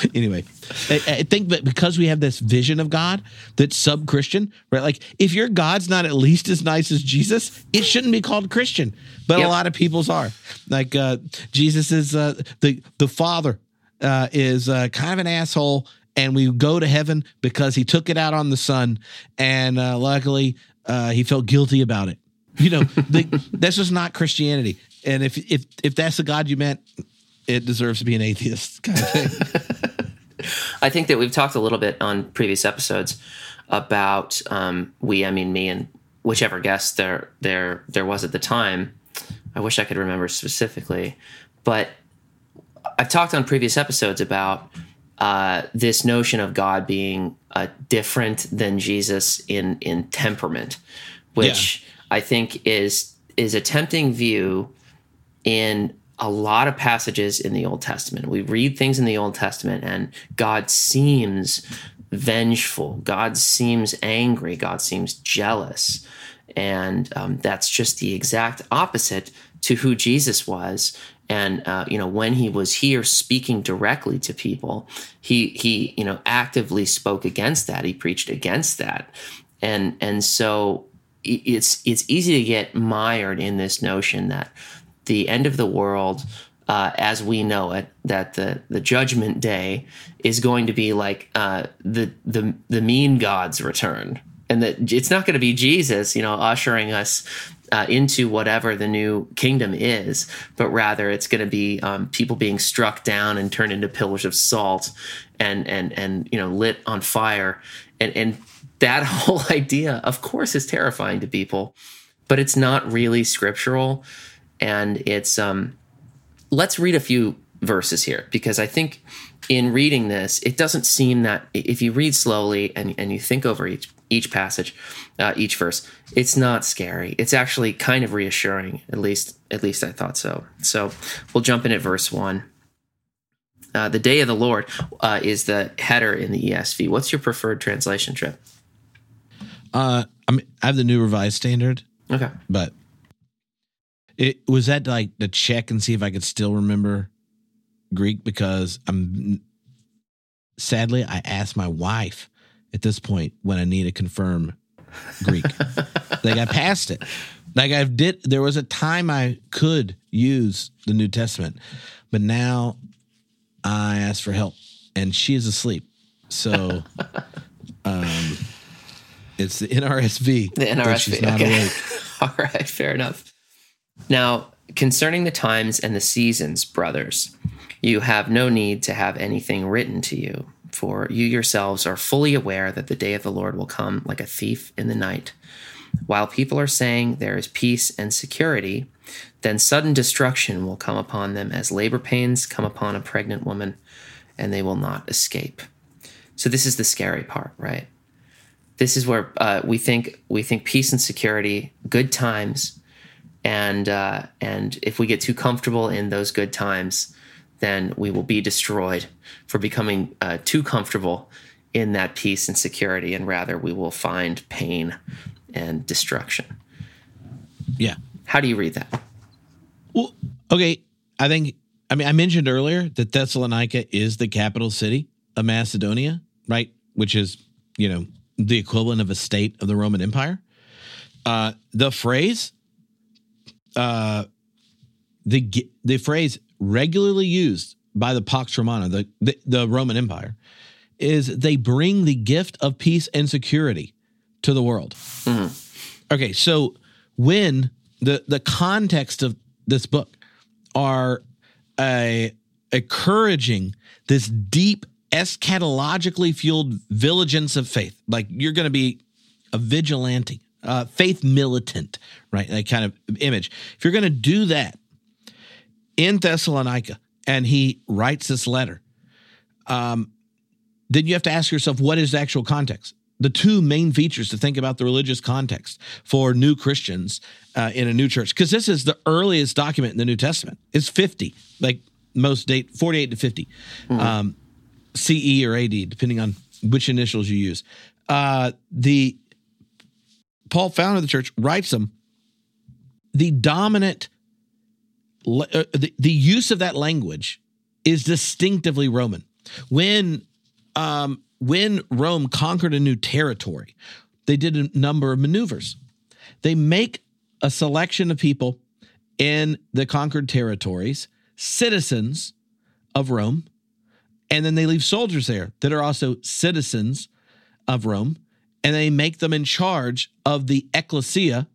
anyway, I, I, think that because we have this vision of God that's sub Christian, right? Like if your God's not at least as nice as Jesus, it shouldn't be called Christian. But yep. a lot of people's are. Like uh, Jesus is uh, the the Father uh, is uh, kind of an asshole and we go to heaven because he took it out on the son, and uh, luckily uh, he felt guilty about it. You know, the, that's just not Christianity. And if if if that's the God you meant, it deserves to be an atheist kind of thing. I think that we've talked a little bit on previous episodes about um, we, I mean me, and whichever guest there there there was at the time. I wish I could remember specifically, but I've talked on previous episodes about uh, this notion of God being uh, different than Jesus in in temperament, which yeah. I think is is a tempting view in a lot of passages in the Old Testament. We read things in the Old Testament, and God seems vengeful. God seems angry. God seems jealous. And um, that's just the exact opposite to who Jesus was and uh, you know when he was here speaking directly to people he he you know actively spoke against that he preached against that and and so it's it's easy to get mired in this notion that the end of the world uh, as we know it, that the the judgment day is going to be like uh, the the the mean God's return, and that it's not going to be Jesus, you know, ushering us uh, into whatever the new kingdom is, but rather it's going to be um, people being struck down and turned into pillars of salt and and and you know lit on fire, and and that whole idea, of course, is terrifying to people, but it's not really scriptural, and it's um. Let's read a few verses here because I think in reading this, it doesn't seem that if you read slowly and, and you think over each each passage, uh, each verse. It's not scary. It's actually kind of reassuring. At least, at least I thought so. So we'll jump in at verse one. Uh, the day of the Lord uh, is the header in the ESV. What's your preferred translation, Tripp? Uh, I mean, I have the New Revised Standard. Okay, but it was that like to check and see if I could still remember Greek because I'm sadly I asked my wife at this point when I need to confirm Greek. like I passed it. Like I did there was a time I could use the New Testament, but now I asked for help, and she is asleep. So, um, it's the NRSV. The that she's NRSV. not Okay. awake. All right, fair enough. Now, concerning the times and the seasons, brothers, you have no need to have anything written to you, for you yourselves are fully aware that the day of the Lord will come like a thief in the night. While people are saying there is peace and security, then sudden destruction will come upon them as labor pains come upon a pregnant woman, and they will not escape. So this is the scary part, right? This is where uh, we think we think peace and security, good times, and uh, and if we get too comfortable in those good times, then we will be destroyed for becoming uh, too comfortable in that peace and security, and rather we will find pain and destruction. Yeah. How do you read that? Well, okay. I think, I mean, I mentioned earlier that Thessalonica is the capital city of Macedonia, right? Which is, you know, the equivalent of a state of the Roman Empire. Uh, the phrase, uh, the the phrase regularly used by the Pax Romana, the, the the Roman Empire, is they bring the gift of peace and security to the world. Okay, so when the the context of this book are a encouraging this deep eschatologically fueled vigilance of faith, like you're going to be a vigilante, uh, faith militant, right? That kind of image. If you're going to do that in Thessalonica, and he writes this letter, um, then you have to ask yourself, what is the actual context? The two main features to think about the religious context for new Christians uh, in a new church, because this is the earliest document in the New Testament. It's 50, like most date, 48 to 50, um, CE or AD, depending on which initials you use. Uh, the Paul, founder of the church, writes them. The dominant, uh, the, the use of that language is distinctively Roman. When um, when Rome conquered a new territory, they did a number of maneuvers. They make a selection of people in the conquered territories, citizens of Rome, and then they leave soldiers there that are also citizens of Rome, and they make them in charge of the ecclesia.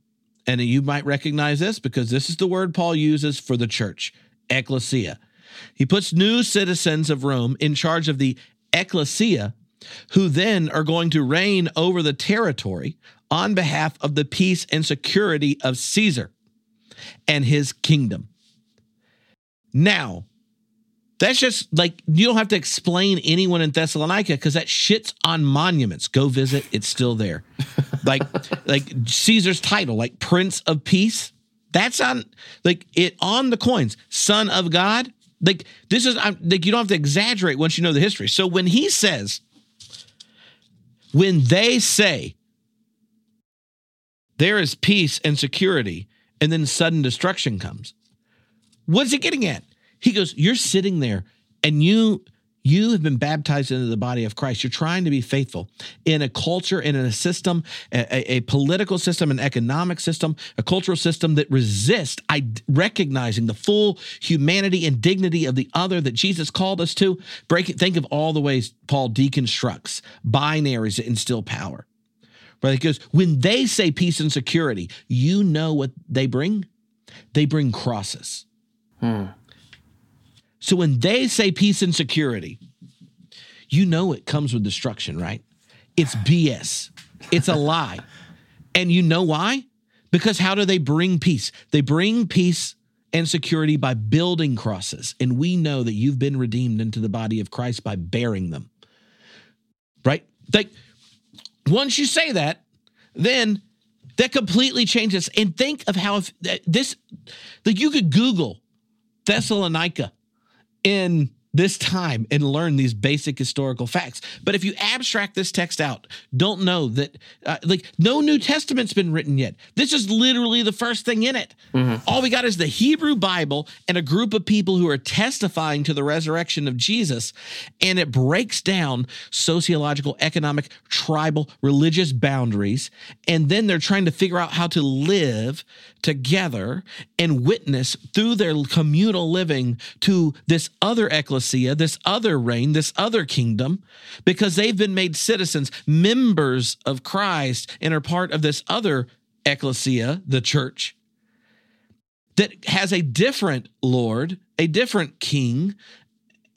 And you might recognize this because this is the word Paul uses for the church, ecclesia. He puts new citizens of Rome in charge of the ecclesia, who then are going to reign over the territory on behalf of the peace and security of Caesar and his kingdom. Now, that's just like you don't have to explain anyone in Thessalonica because that shit's on monuments. Go visit, it's still there. like like Caesar's title, like Prince of Peace. That's on like it on the coins. Son of God. Like this is I'm, like you don't have to exaggerate once you know the history. So when he says, when they say there is peace and security, and then sudden destruction comes, what's he getting at? He goes, You're sitting there and you you have been baptized into the body of Christ. You're trying to be faithful in a culture and in a system, a, a political system, an economic system, a cultural system that resists I, recognizing the full humanity and dignity of the other that Jesus called us to. Break it. Think of all the ways Paul deconstructs binaries that instill power. But it goes, when they say peace and security, you know what they bring? They bring crosses. Hmm. So when they say peace and security, you know it comes with destruction, right? It's BS. It's a lie. And you know why? Because how do they bring peace? They bring peace and security by building crosses. And we know that you've been redeemed into the body of Christ by bearing them. Right? Like once you say that, then that completely changes. And think of how if this, like you could Google Thessalonica in this time and learn these basic historical facts. But if you abstract this text out, don't know that, uh, like, no New Testament's been written yet. This is literally the first thing in it. All we got is the Hebrew Bible and a group of people who are testifying to the resurrection of Jesus. And it breaks down sociological, economic, tribal, religious boundaries. And then they're trying to figure out how to live together and witness through their communal living to this other ecclesia this other reign, this other kingdom, because they've been made citizens, members of Christ, and are part of this other ecclesia, the church, that has a different Lord, a different king,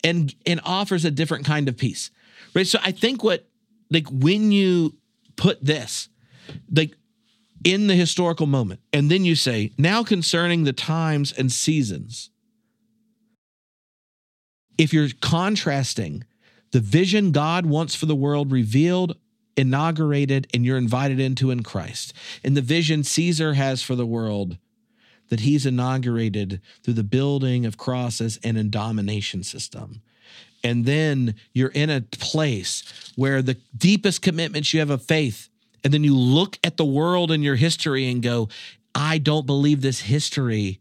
and and offers a different kind of peace. Right. So I think what like when you put this, like in the historical moment, and then you say, now concerning the times and seasons, if you're contrasting the vision God wants for the world revealed, inaugurated, and you're invited into in Christ, and the vision Caesar has for the world that he's inaugurated through the building of crosses and a domination system. And then you're in a place where the deepest commitments you have of faith, and then you look at the world and your history and go, I don't believe this history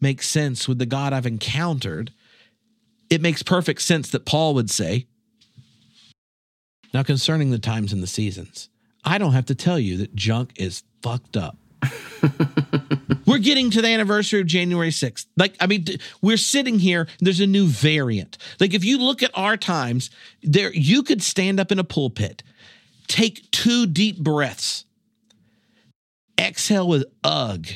makes sense with the God I've encountered. It makes perfect sense that Paul would say, Now, concerning the times and the seasons, I don't have to tell you that junk is fucked up. we're getting to the anniversary of January 6th. Like, I mean, we're sitting here, there's a new variant. Like, if you look at our times, there you could stand up in a pulpit, take two deep breaths, exhale with ugh,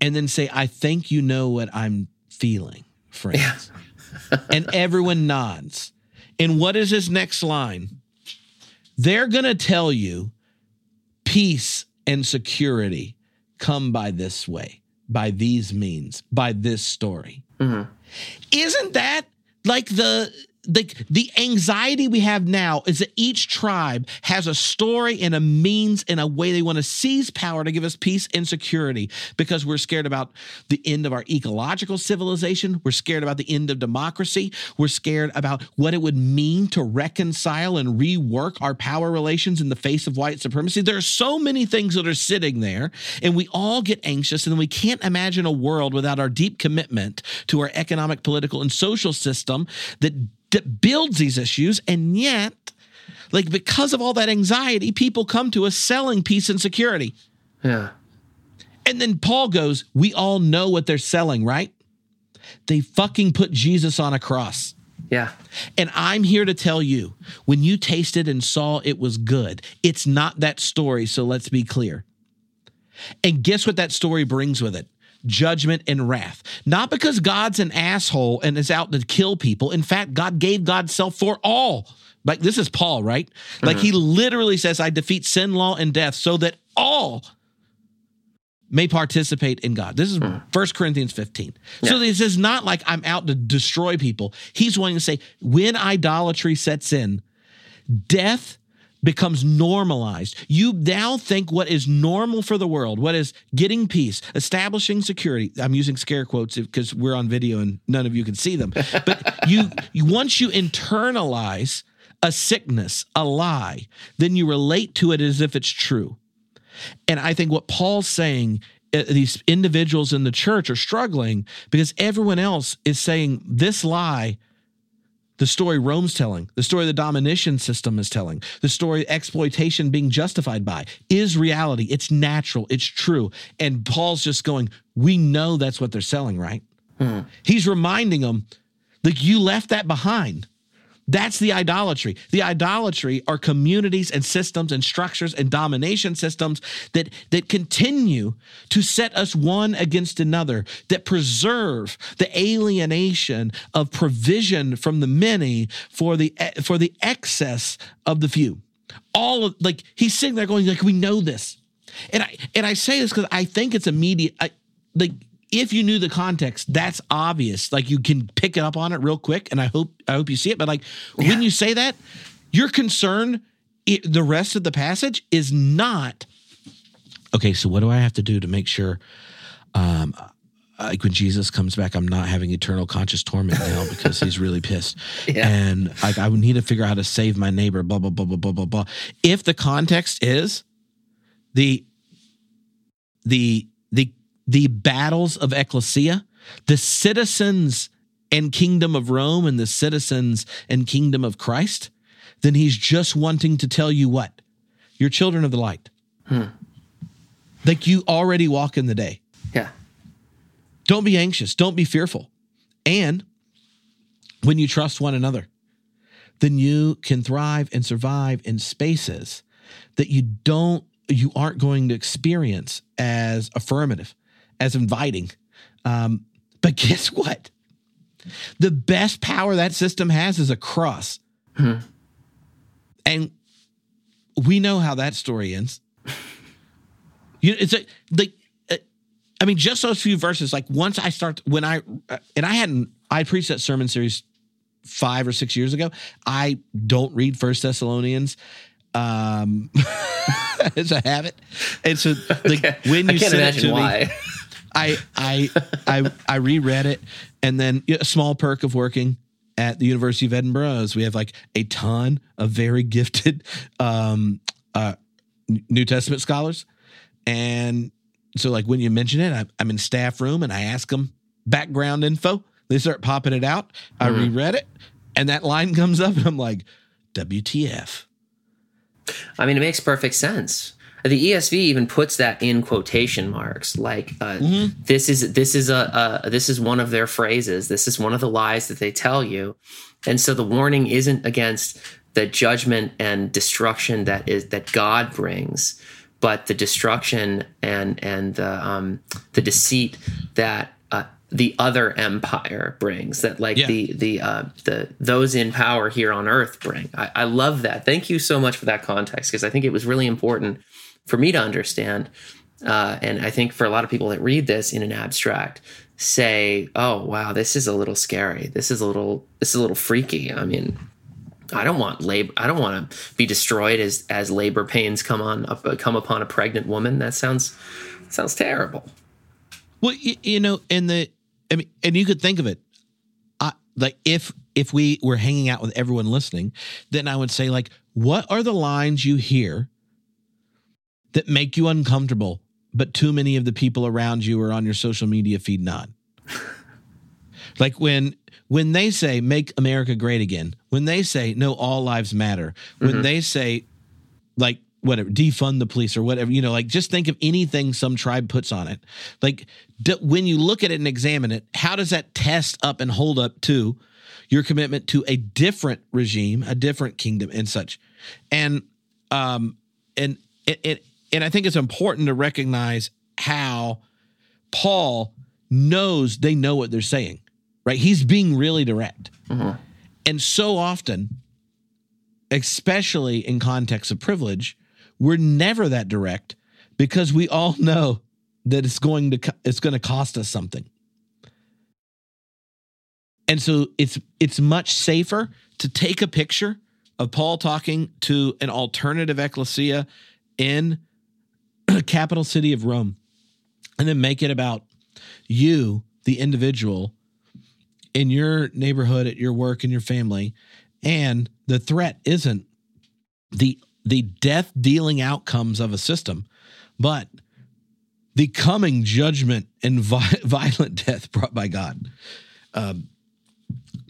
and then say, I think you know what I'm feeling, friends. Yeah. and everyone nods. And what is his next line? They're going to tell you peace and security come by this way, by these means, by this story. Mm-hmm. Isn't that like the the, the anxiety we have now is that each tribe has a story and a means and a way they want to seize power to give us peace and security because we're scared about the end of our ecological civilization. We're scared about the end of democracy. We're scared about what it would mean to reconcile and rework our power relations in the face of white supremacy. There are so many things that are sitting there, and we all get anxious, and we can't imagine a world without our deep commitment to our economic, political, and social system that that builds these issues. And yet, like because of all that anxiety, people come to us selling peace and security. Yeah. And then Paul goes, We all know what they're selling, right? They fucking put Jesus on a cross. Yeah. And I'm here to tell you when you tasted and saw it was good, it's not that story. So let's be clear. And guess what that story brings with it? Judgment and wrath. Not because God's an asshole and is out to kill people. In fact, God gave God's self for all. Like this is Paul, right? Like mm-hmm. he literally says, I defeat sin, law, and death so that all may participate in God. This is mm. 1 Corinthians 15. Yeah. So this is not like I'm out to destroy people. He's wanting to say, when idolatry sets in, death becomes normalized. You now think what is normal for the world, what is getting peace, establishing security. I'm using scare quotes because we're on video and none of you can see them. But you, you once you internalize a sickness, a lie, then you relate to it as if it's true. And I think what Paul's saying uh, these individuals in the church are struggling because everyone else is saying this lie the story Rome's telling, the story the domination system is telling, the story exploitation being justified by is reality. It's natural. It's true. And Paul's just going, we know that's what they're selling, right? Hmm. He's reminding them, like, you left that behind. That's the idolatry. The idolatry are communities and systems and structures and domination systems that, that continue to set us one against another, that preserve the alienation of provision from the many for the for the excess of the few. All of like he's sitting there going, like, we know this. And I and I say this because I think it's immediate. I, like if you knew the context, that's obvious. Like you can pick it up on it real quick, and I hope I hope you see it. But like yeah. when you say that, your concern, it, the rest of the passage is not. Okay, so what do I have to do to make sure, um, like when Jesus comes back, I'm not having eternal conscious torment now because he's really pissed, yeah. and like I would need to figure out how to save my neighbor. Blah blah blah blah blah blah blah. If the context is the the the the battles of ecclesia, the citizens and kingdom of Rome and the citizens and kingdom of Christ, then he's just wanting to tell you what? You're children of the light. Hmm. Like you already walk in the day. Yeah. Don't be anxious. Don't be fearful. And when you trust one another, then you can thrive and survive in spaces that you don't, you aren't going to experience as affirmative, as inviting. Um, but guess what? The best power that system has is a cross. And we know how that story ends. You know, it's a, like, uh, I mean, just those few verses. Like once I start, when I uh, and I hadn't, I preached that sermon series five or six years ago. I don't read First Thessalonians um as a habit, and so like Okay. when I you can't sent it imagine to me, why. I I I I reread it, and then a small perk of working at the University of Edinburgh is we have like a ton of very gifted um, uh, New Testament scholars, and so like when you mention it, I, I'm in staff room and I ask them background info. They start popping it out. I reread it, and that line comes up, and I'm like, WTF? I mean, it makes perfect sense. The ESV even puts that in quotation marks, like uh, this is this is a, a this is one of their phrases. This is one of the lies that they tell you, and so the warning isn't against the judgment and destruction that is that God brings, but the destruction and and the um, the deceit that uh, the other empire brings. That like Yeah. the the uh, the those in power here on earth bring. I, I love that. Thank you so much for that context because I think it was really important for me to understand. Uh, and I think for a lot of people that read this in an abstract, say, "Oh, wow, this is a little scary. This is a little this is a little freaky." I mean, I don't want labor. I don't want to be destroyed as as labor pains come on come upon a pregnant woman. That sounds sounds terrible. Well, you, you know, and the I mean, and you could think of it, I, like if if we were hanging out with everyone listening, then I would say like, what are the lines you hear that make you uncomfortable, but too many of the people around you are on your social media feed not? like when when they say make America great again, when they say no, all lives matter, when they say like whatever defund the police or whatever you know like just think of anything some tribe puts on it. Like d- when you look at it and examine it how does that test up and hold up to your commitment to a different regime a different kingdom and such? And um and it, it and i think it's important to recognize how paul knows they know what they're saying right? He's being really direct. Mm-hmm. And so often especially in context of privilege, we're never that direct because we all know that it's going to it's going to cost us something. And so it's it's much safer to take a picture of Paul talking to an alternative ecclesia in capital city of Rome and then make it about you, the individual, in your neighborhood, at your work, in your family, and the threat isn't the the death dealing outcomes of a system, but the coming judgment and vi- violent death brought by God. Um,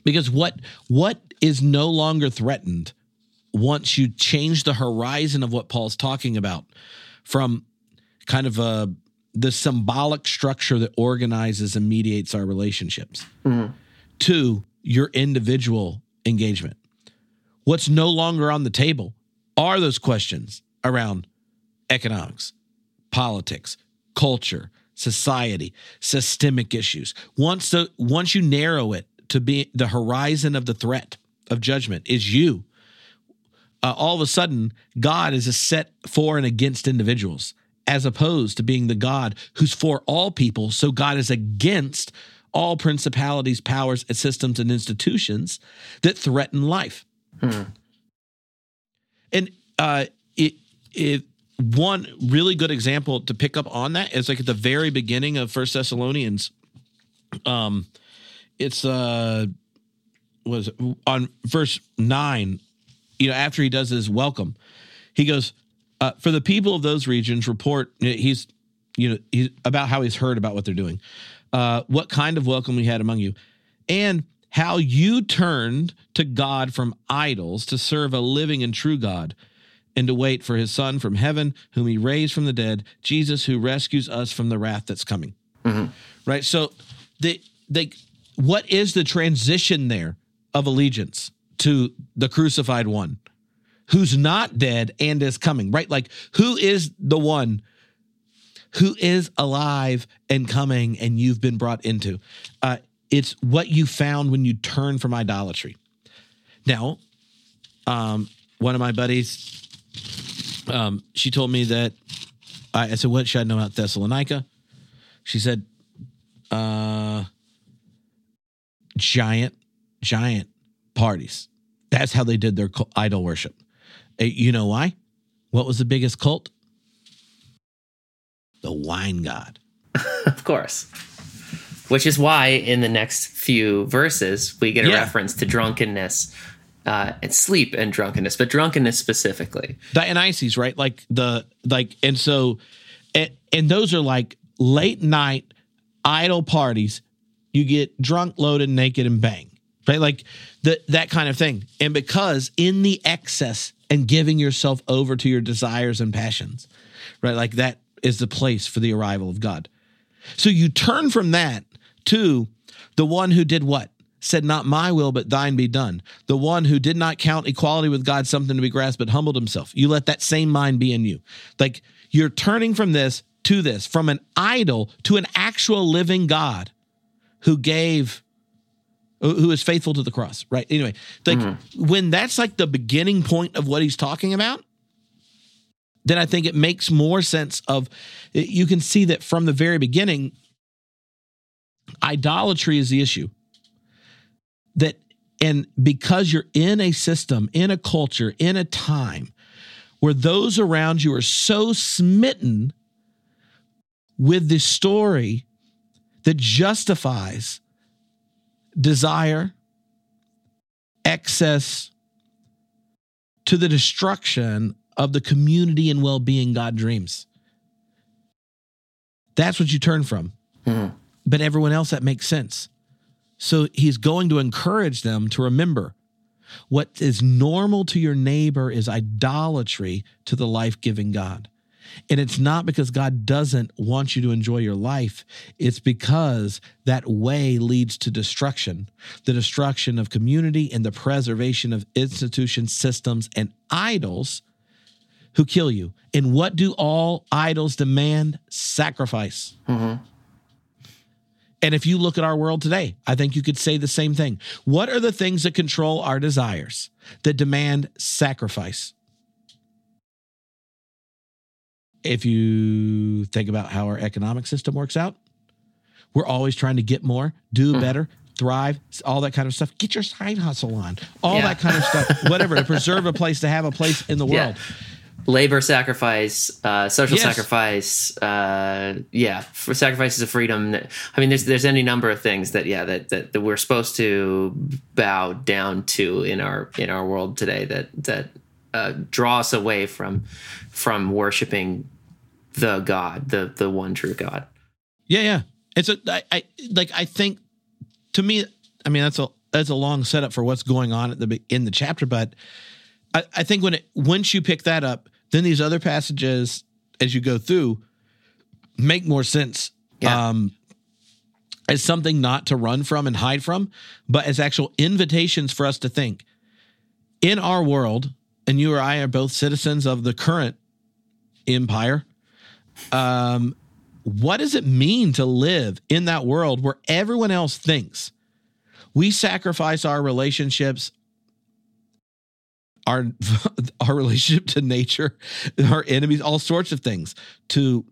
because what what is no longer threatened once you change the horizon of what Paul's talking about from kind of a the symbolic structure that organizes and mediates our relationships mm-hmm. to your individual engagement. What's no longer on the table are those questions around economics, politics, culture, society, systemic issues. Once the once you narrow it to be the horizon of the threat of judgment is you, uh, all of a sudden God is a set for and against individuals, as opposed to being the God who's for all people. So God is against all principalities, powers, and systems and institutions that threaten life. And uh, it, it one really good example to pick up on that is like at the very beginning of First Thessalonians. Um, it's uh, was it, on verse nine. You know, after he does his welcome, he goes, uh, "For the people of those regions, report." He's, you know, he's about how he's heard about what they're doing, uh, what kind of welcome we had among you, and how you turned to God from idols to serve a living and true God and to wait for his son from heaven, whom he raised from the dead, Jesus, who rescues us from the wrath that's coming. Right. So the the what is the transition there of allegiance to the crucified one who's not dead and is coming, right? Like, who is the one who is alive and coming and you've been brought into? Uh, it's what you found when you turn from idolatry. Now, um, one of my buddies, um, she told me that I, I said, "What should I know about Thessalonica?" She said, "Uh, giant, giant parties. That's how they did their idol worship. You know why? What was the biggest cult? The wine god. Of course. Which is why in the next few verses we get a Yeah. reference to drunkenness uh, and sleep and drunkenness, but drunkenness specifically. Dionysus, right? Like the like, and so, and, and those are like late night idol parties. You get drunk, loaded, naked, and bang, right? Like the that kind of thing. And because in the excess and giving yourself over to your desires and passions, right? Like that is the place for the arrival of God. So you turn from that to the one who did what? Said, Not my will, but thine be done. The one who did not count equality with God something to be grasped, but humbled himself. You let that same mind be in you. Like you're turning from this to this, from an idol to an actual living God who gave, who is faithful to the cross, right? Anyway, like mm-hmm. when that's like the beginning point of what he's talking about, then I think it makes more sense of you can see that from the very beginning idolatry is the issue that and because you're in a system in a culture in a time where those around you are so smitten with the story that justifies desire excess to the destruction of the community and well-being God dreams. That's what you turn from. Mhm. But everyone else that makes sense. So he's going to encourage them to remember what is normal to your neighbor is idolatry to the life-giving God. And it's not because God doesn't want you to enjoy your life. It's because that way leads to destruction the destruction of community and the preservation of institutions, systems, and idols who kill you. And what do all idols demand? Sacrifice. Mhm. And if you look at our world today, I think you could say the same thing. What are the things that control our desires that demand sacrifice? If you think about how our economic system works out, we're always trying to get more, do Hmm. better, thrive, all that kind of stuff. Get your side hustle on, all Yeah. that kind of stuff, whatever, to preserve a place, to have a place in the Yeah. world. Labor sacrifice, uh, social Yes. sacrifice, uh, yeah, for sacrifices of freedom. I mean, there's there's any number of things that yeah that, that that we're supposed to bow down to in our in our world today that that uh, draw us away from from worshiping the God, the the one true God. Yeah, yeah. It's a I, I like I think to me, I mean that's a that's a long setup for what's going on at the in the chapter, but I, I think when it once you pick that up, then these other passages as you go through make more sense. Yeah. Um as something not to run from and hide from, but as actual invitations for us to think in our world, and you or I are both citizens of the current empire. Um, what does it mean to live in that world where everyone else thinks? We sacrifice our relationships our our relationship to nature our enemies all sorts of things to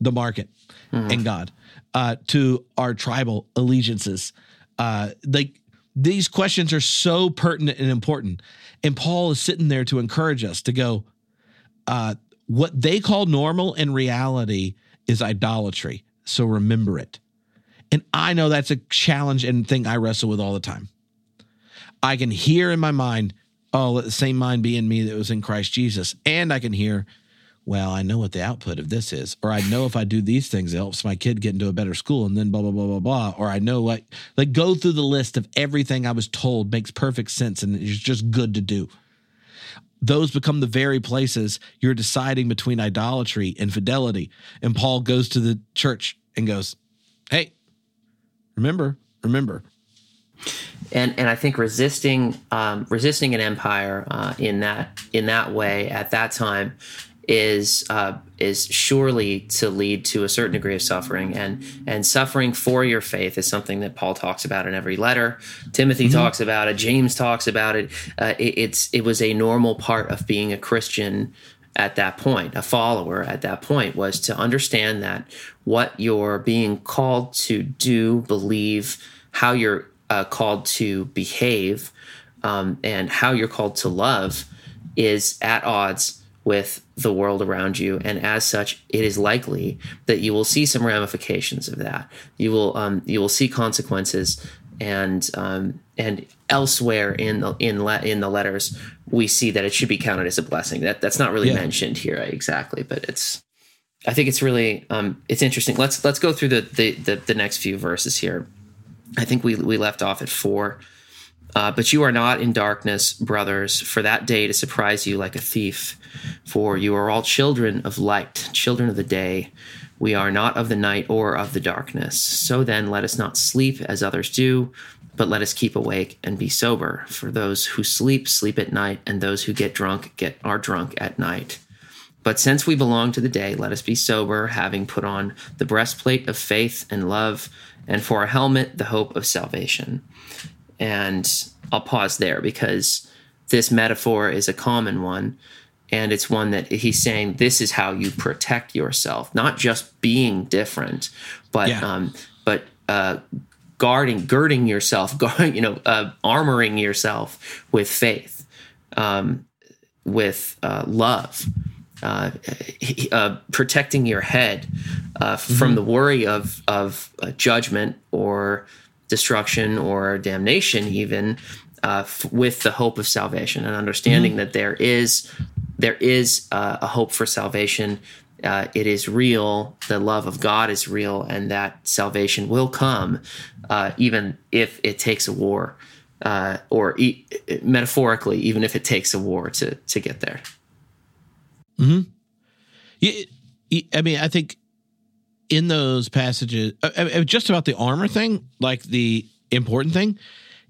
the market and god uh, to our tribal allegiances. Uh, like these questions are so pertinent and important. And paul is sitting there to encourage us to go uh, what they call normal in reality is idolatry. So remember it. And I know that's a challenge and thing I wrestle with all the time. I can hear in my mind, oh, let the same mind be in me that was in Christ Jesus. And I can hear, well, I know what the output of this is. Or I know if I do these things, it helps my kid get into a better school and then blah, blah, blah, blah, blah. Or I know what, like go through the list of everything I was told makes perfect sense and it's just good to do those become the very places you're deciding between idolatry and fidelity. And Paul goes to the church and goes, Hey, remember, remember. and and I think resisting um, resisting an empire uh, in that in that way at that time is uh, is surely to lead to a certain degree of suffering and and suffering for your faith is something that Paul talks about in every letter. Timothy mm-hmm. talks about it. James talks about it. Uh, it. It's it was a normal part of being a Christian at that point. A follower at that point was to understand that what you're being called to do, believe, how you're uh, called to behave, um, and how you're called to love is at odds with the world around you, and as such, it is likely that you will see some ramifications of that. You will um, you will see consequences, and um, and elsewhere in the in le- in the letters, we see that it should be counted as a blessing. That that's not really yeah. mentioned here exactly, but it's. I think it's really um, it's interesting. Let's let's go through the, the the the next few verses here. I think we we left off at four. Uh, but you are not in darkness, brothers, for that day to surprise you like a thief. For you are all children of light, children of the day. We are not of the night or of the darkness. So then, let us not sleep as others do, but let us keep awake and be sober. For those who sleep, sleep at night, and those who get drunk, get are drunk at night. But since we belong to the day, let us be sober, having put on the breastplate of faith and love, and for a helmet, the hope of salvation. And I'll pause there because this metaphor is a common one. And it's one that he's saying this is how you protect yourself, not just being different, but yeah. um, but uh, guarding, girding yourself, guarding, you know, uh, armoring yourself with faith, um, with uh, love, uh, uh, protecting your head uh, mm-hmm. from the worry of of uh, judgment or destruction or damnation, even uh, f- with the hope of salvation and understanding mm-hmm. that there is there is uh, a hope for salvation. it is real. The love of God is real, and that salvation will come, even if it takes a war, or e- metaphorically, even if it takes a war to to get there. Hmm. Yeah, I mean, I think in those passages, uh, uh, just about the armor thing, like the important thing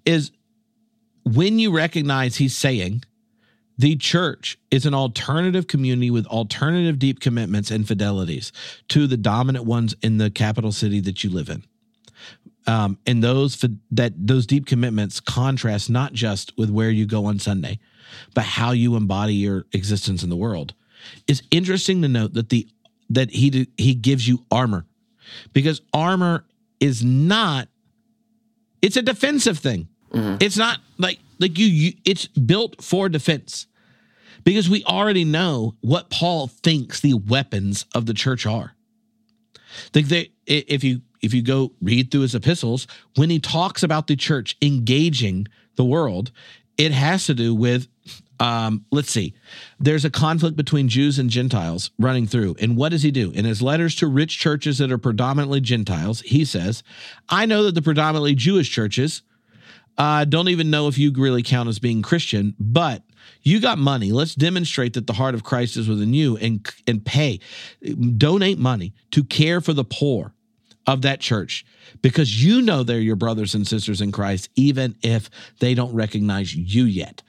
is when you recognize he's saying the church is an alternative community with alternative deep commitments and fidelities to the dominant ones in the capital city that you live in. Um, and those that those deep commitments contrast not just with where you go on Sunday, but how you embody your existence in the world. It's interesting to note that the that he he gives you armor because armor is not it's a defensive thing. Mm-hmm. It's not like like you, you it's built for defense. Because we already know what Paul thinks the weapons of the church are. Like they if you if you go read through his epistles, when he talks about the church engaging the world, it has to do with um, let's see. There's a conflict between Jews and Gentiles running through. And what does he do? In his letters to rich churches that are predominantly Gentiles, he says, I know that the predominantly Jewish churches uh, don't even know if you really count as being Christian, but you got money. Let's demonstrate that the heart of Christ is within you and, and pay, donate money to care for the poor of that church because you know they're your brothers and sisters in Christ, even if they don't recognize you yet.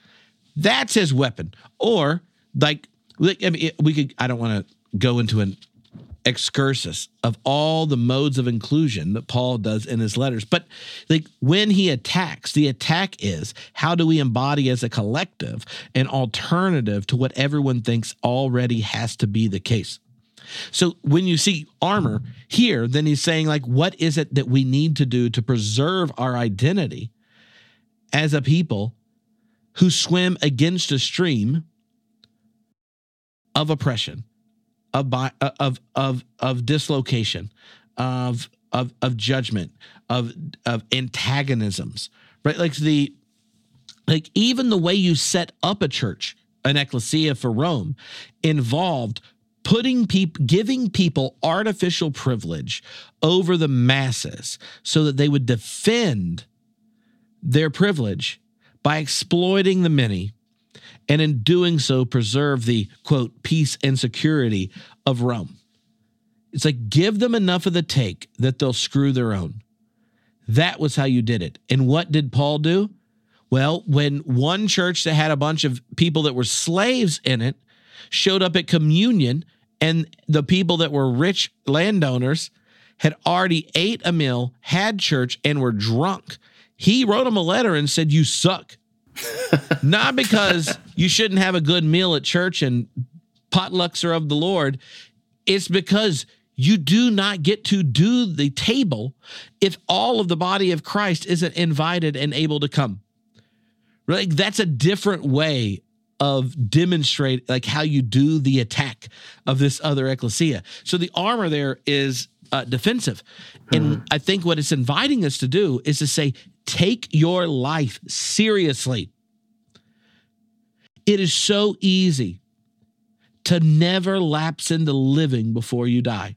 That's his weapon. Or like, I mean, we could. I don't want to go into an excursus of all the modes of inclusion that Paul does in his letters. But like when he attacks, the attack is how do we embody as a collective an alternative to what everyone thinks already has to be the case? So when you see armor here, then he's saying like what is it that we need to do to preserve our identity as a people who swim against a stream of oppression, of of of of dislocation, of of of judgment, of of antagonisms, right? Like the like even the way you set up a church, an ecclesia for Rome, involved putting people giving people artificial privilege over the masses so that they would defend their privilege by exploiting the many, and in doing so, preserve the quote, peace and security of Rome. It's like give them enough of the take that they'll screw their own. That was how you did it. And what did Paul do? Well, when one church that had a bunch of people that were slaves in it showed up at communion, and the people that were rich landowners had already ate a meal, had church, and were drunk, he wrote him a letter and said, You suck. Not because you shouldn't have a good meal at church and potlucks are of the Lord. It's because you do not get to do the table if all of the body of Christ isn't invited and able to come. Like that's a different way of demonstrate like how you do the attack of this other ecclesia. So the armor there is uh, defensive, and I think what it's inviting us to do is to say, take your life seriously. It is so easy to never lapse into living before you die.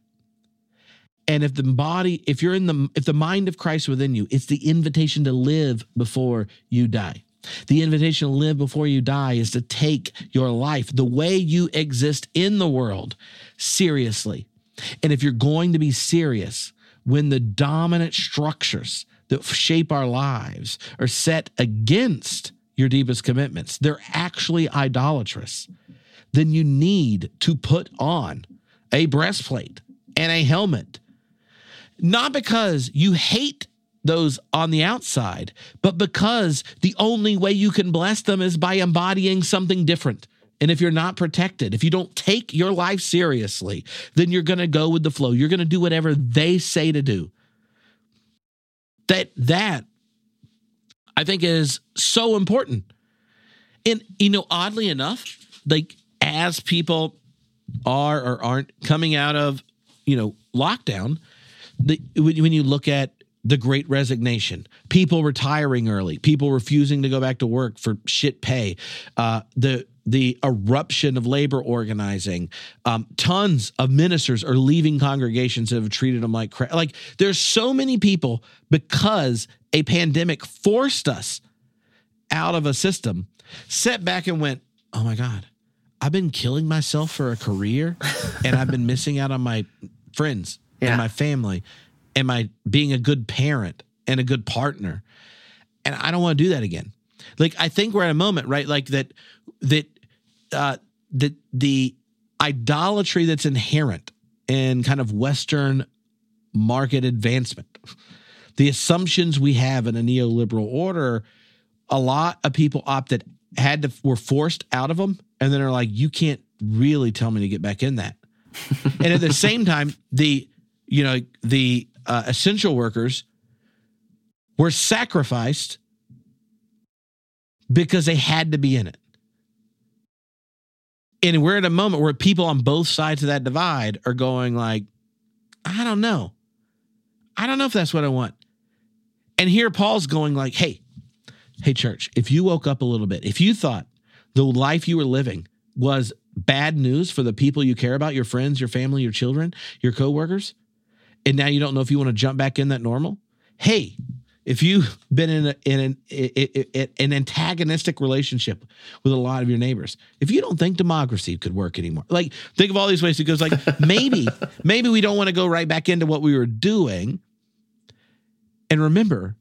And if the body, if you're in the, if the mind of Christ within you, it's the invitation to live before you die. The invitation to live before you die is to take your life, the way you exist in the world, seriously. And if you're going to be serious, when the dominant structures that shape our lives are set against your deepest commitments, they're actually idolatrous, then you need to put on a breastplate and a helmet. Not because you hate those on the outside, but because the only way you can bless them is by embodying something different. And if you're not protected, if you don't take your life seriously, then you're going to go with the flow. You're going to do whatever they say to do. That that I think is so important. And you know, oddly enough, like as people are or aren't coming out of, you know, lockdown, the, when you look at the great resignation, people retiring early, people refusing to go back to work for shit pay, uh, the the eruption of labor organizing, um, tons of ministers are leaving congregations that have treated them like crap. Like there's so many people because a pandemic forced us out of a system, set back and went, oh my god, I've been killing myself for a career, and I've been missing out on my friends Yeah. and my family am I being a good parent and a good partner? And I don't want to do that again. Like I think we're at a moment, right? Like that that uh that the idolatry that's inherent in kind of Western market advancement, the assumptions we have in a neoliberal order, a lot of people opted had to were forced out of them and then are like, you can't really tell me to get back in that. and at the same time, the you know the uh, essential workers were sacrificed because they had to be in it. And we're at a moment where people on both sides of that divide are going like, I don't know. I don't know if that's what I want. And here Paul's going like, hey, hey church, if you woke up a little bit, if you thought the life you were living was bad news for the people you care about, your friends, your family, your children, your coworkers, and now you don't know if you want to jump back in that normal. Hey, if you've been in, a, in an, an antagonistic relationship with a lot of your neighbors, if you don't think democracy could work anymore, like think of all these ways it goes. Like maybe, maybe we don't want to go right back into what we were doing. And remember,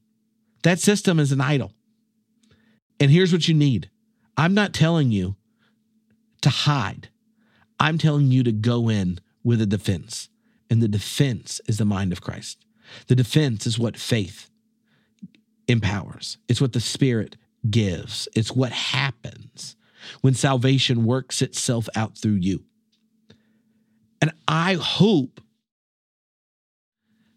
that system is an idol. And here's what you need. I'm not telling you to hide. I'm telling you to go in with a defense. And the defense is the mind of Christ. The defense is what faith empowers, it's what the Spirit gives, it's what happens when salvation works itself out through you. And I hope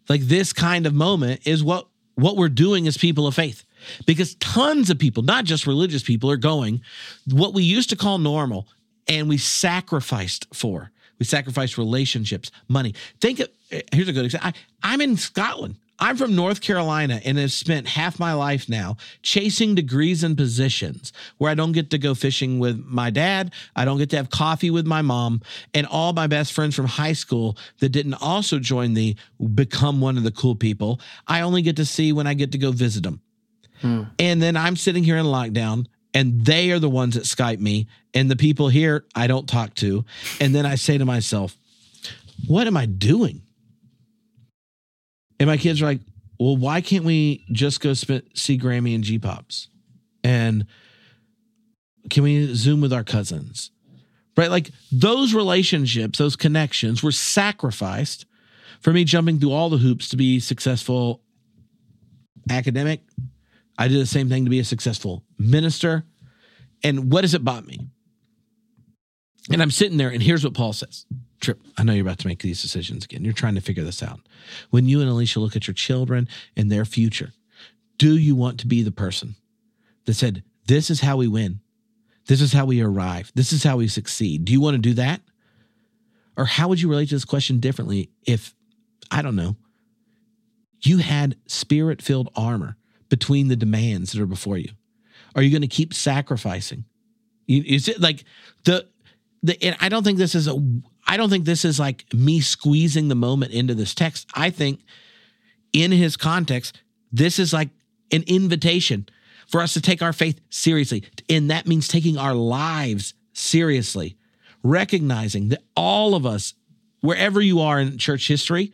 like this kind of moment is what what we're doing as people of faith. Because tons of people not just religious people are going what we used to call normal and we sacrificed for. We sacrificed relationships money. Think of, here's a good example. I, i'm in scotland i'm from north carolina and have spent half my life now chasing degrees and positions where i don't get to go fishing with my dad i don't get to have coffee with my mom and all my best friends from high school that didn't also join the become one of the cool people i only get to see when i get to go visit them hmm. and then I'm sitting here in lockdown, and they are the ones that Skype me, and the people here I don't talk to. And then I say to myself, what am I doing? And my kids are like, well, why can't we just go spend, see Grammy and G Pops? And can we Zoom with our cousins? Right? Like those relationships, those connections were sacrificed for me jumping through all the hoops to be successful academic. I did the same thing to be a successful minister. And what has it bought me? And I'm sitting there, and here's what Paul says Tripp, I know you're about to make these decisions again. You're trying to figure this out. When you and Alicia look at your children and their future, do you want to be the person that said, This is how we win? This is how we arrive. This is how we succeed. Do you want to do that? Or how would you relate to this question differently if, I don't know, you had spirit filled armor between the demands that are before you? Are you going to keep sacrificing? Is it like the, the, I don't think this is a, I don't think this is like me squeezing the moment into this text. I think in his context, this is like an invitation for us to take our faith seriously. And that means taking our lives seriously, recognizing that all of us, wherever you are in church history,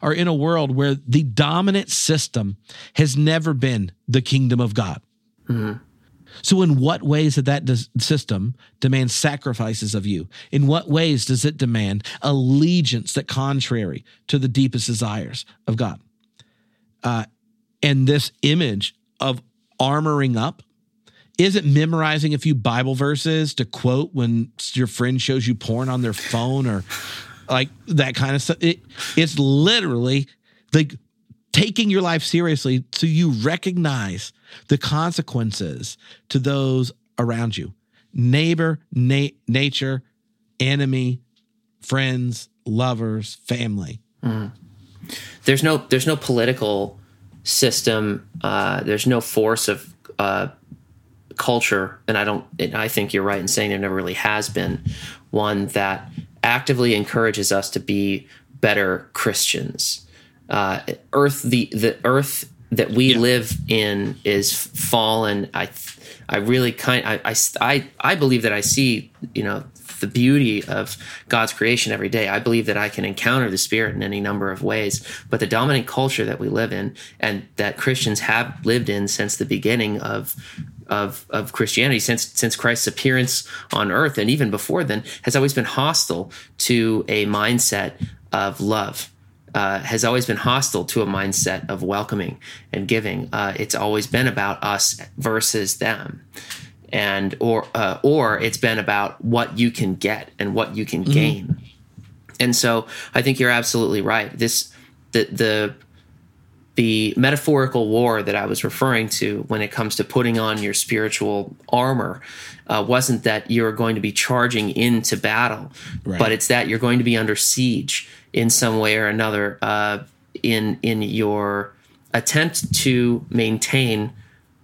are in a world where the dominant system has never been the kingdom of God. Mm-hmm. So, in what ways does that system demand sacrifices of you? In what ways does it demand allegiance that contrary to the deepest desires of God? Uh, and this image of armoring up is it memorizing a few Bible verses to quote when your friend shows you porn on their phone or like that kind of stuff? It, it's literally like taking your life seriously so you recognize the consequences to those around you neighbor, na- nature, enemy, friends, lovers, family. Mm. There's no there's no political system. Uh, there's no force of uh, culture, and I don't. And I think you're right in saying there never really has been one that actively encourages us to be better Christians uh, Earth the the Earth that we yeah. live in is fallen. I I really kind I, I I believe that I see you know the beauty of God's creation every day. I believe that I can encounter the Spirit in any number of ways. But the dominant culture that we live in and that Christians have lived in since the beginning of of, of Christianity, since since Christ's appearance on earth, and even before then, has always been hostile to a mindset of love uh, has always been hostile to a mindset of welcoming and giving. Uh, it's always been about us versus them, and or uh, or it's been about what you can get and what you can mm-hmm. gain. And so I think you're absolutely right. This the the the metaphorical war that I was referring to when it comes to putting on your spiritual armor uh, wasn't that you're going to be charging into battle, right. but it's that you're going to be under siege in some way or another uh, in in your attempt to maintain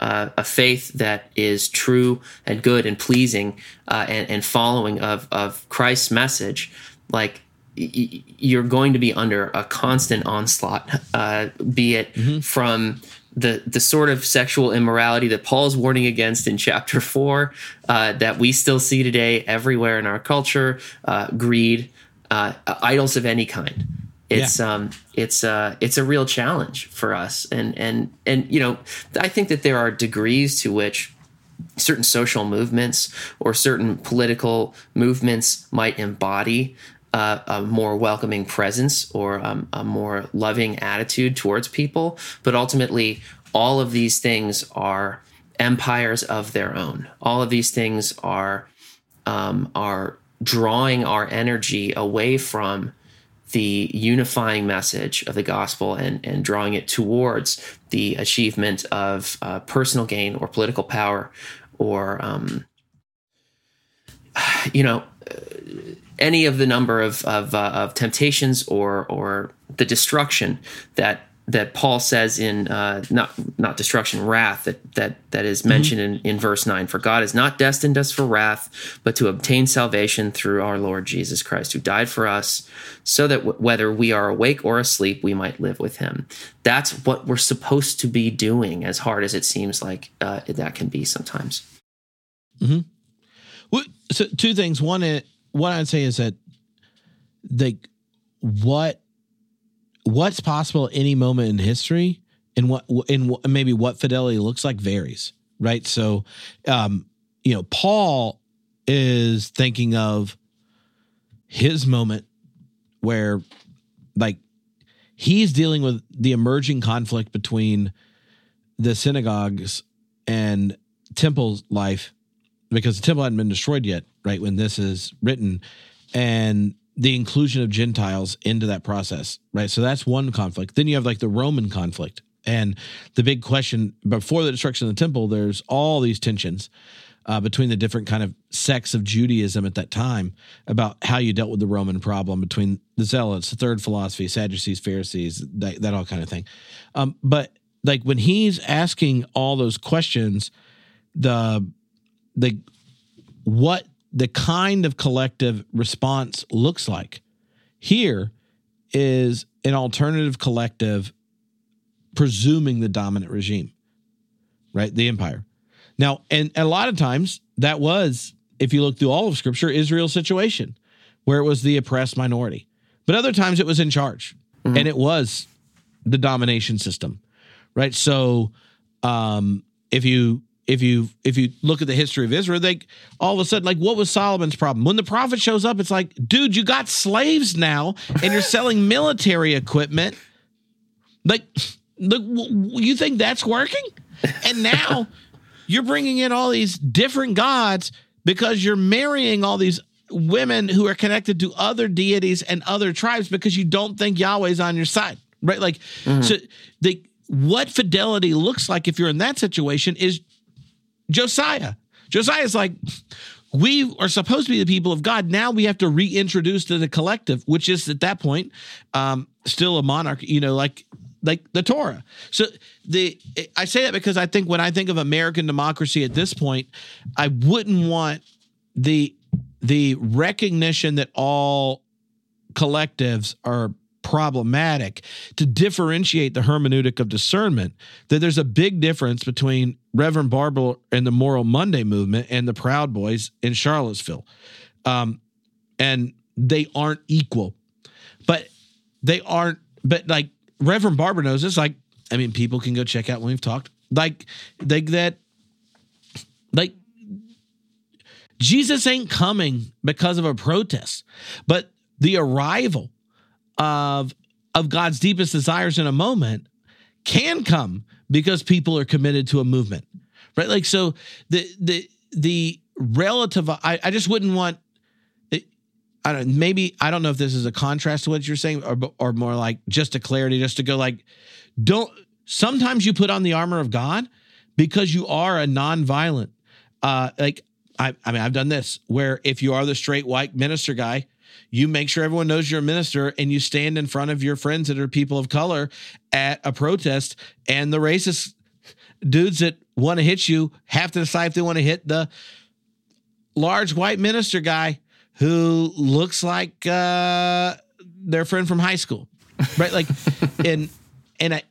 uh, a faith that is true and good and pleasing uh, and, and, following of, of Christ's message, like y- you're going to be under a constant onslaught, uh, be it mm-hmm. from the the sort of sexual immorality that Paul's warning against in chapter four, uh, that we still see today everywhere in our culture, uh, greed, uh, idols of any kind. It's yeah. um it's uh it's a real challenge for us and and and you know I think that there are degrees to which certain social movements or certain political movements might embody uh, a more welcoming presence or um, a more loving attitude towards people. But ultimately, all of these things are empires of their own. All of these things are um, are drawing our energy away from the unifying message of the gospel and, and drawing it towards the achievement of uh, personal gain or political power or, um, you know, any of the number of, of, uh, of temptations or, or the destruction that that Paul says in uh, not not destruction, wrath that that that is mm-hmm. mentioned mm-hmm. in, in verse nine. For God has not destined us for wrath, but to obtain salvation through our Lord Jesus Christ, who died for us, so that w- whether we are awake or asleep, we might live with Him. That's what we're supposed to be doing, as hard as it seems like uh, that can be sometimes. Hmm. Well, so two things. One, what I'd say is that, like, what what's possible at any moment in history and what and maybe what fidelity looks like varies, right? So, um, you know, Paul is thinking of his moment where, like, he's dealing with the emerging conflict between the synagogues and temple life because the temple hadn't been destroyed yet, right? When this is written, and the inclusion of Gentiles into that process, right? So that's one conflict. Then you have like the Roman conflict. And the big question before the destruction of the temple, there's all these tensions uh, between the different kind of sects of Judaism at that time about how you dealt with the Roman problem between the Zealots, the third philosophy, Sadducees, Pharisees, that, that all kind of thing. Um, but like when he's asking all those questions, the the what the kind of collective response looks like here is an alternative collective presuming the dominant regime, right? The empire. Now, and, a lot of times that was, if you look through all of scripture, Israel's situation where it was the oppressed minority. But other times it was in charge mm-hmm. and it was the domination system, right? So, um, if you if you if you look at the history of Israel, they all of a sudden like what was Solomon's problem? When the prophet shows up, it's like, dude, you got slaves now, and you're selling military equipment. Like, look, you think that's working? And now you're bringing in all these different gods because you're marrying all these women who are connected to other deities and other tribes because you don't think Yahweh's on your side, right? Like, mm-hmm. so the what fidelity looks like if you're in that situation is Josiah. Josiah's like, we are supposed to be the people of God. Now we have to reintroduce to the collective, which is at that point um, still a monarch. You know, like like the Torah. So the I say that because I think when I think of American democracy at this point, I wouldn't want the the recognition that all collectives are problematic to differentiate the hermeneutic of discernment that there's a big difference between Reverend Barber and the Moral Monday movement and the Proud Boys in Charlottesville. Um, and they aren't equal, but they aren't, but like Reverend Barber knows this. Like, I mean, people can go check out when we've talked. Like, like that, like, Jesus ain't coming because of a protest, but the arrival of of God's deepest desires in a moment can come because people are committed to a movement. Right? Like so the the the relative I, I just wouldn't want I don't maybe I don't know if this is a contrast to what you're saying or or more like just a clarity just to go like don't sometimes you put on the armor of God because you are a non-violent uh like I I mean I've done this where if you are the straight white minister guy you make sure everyone knows you're a minister and you stand in front of your friends that are people of color at a protest and the racist dudes that want to hit you have to decide if they want to hit the large white minister guy who looks like uh, their friend from high school right? Like and and i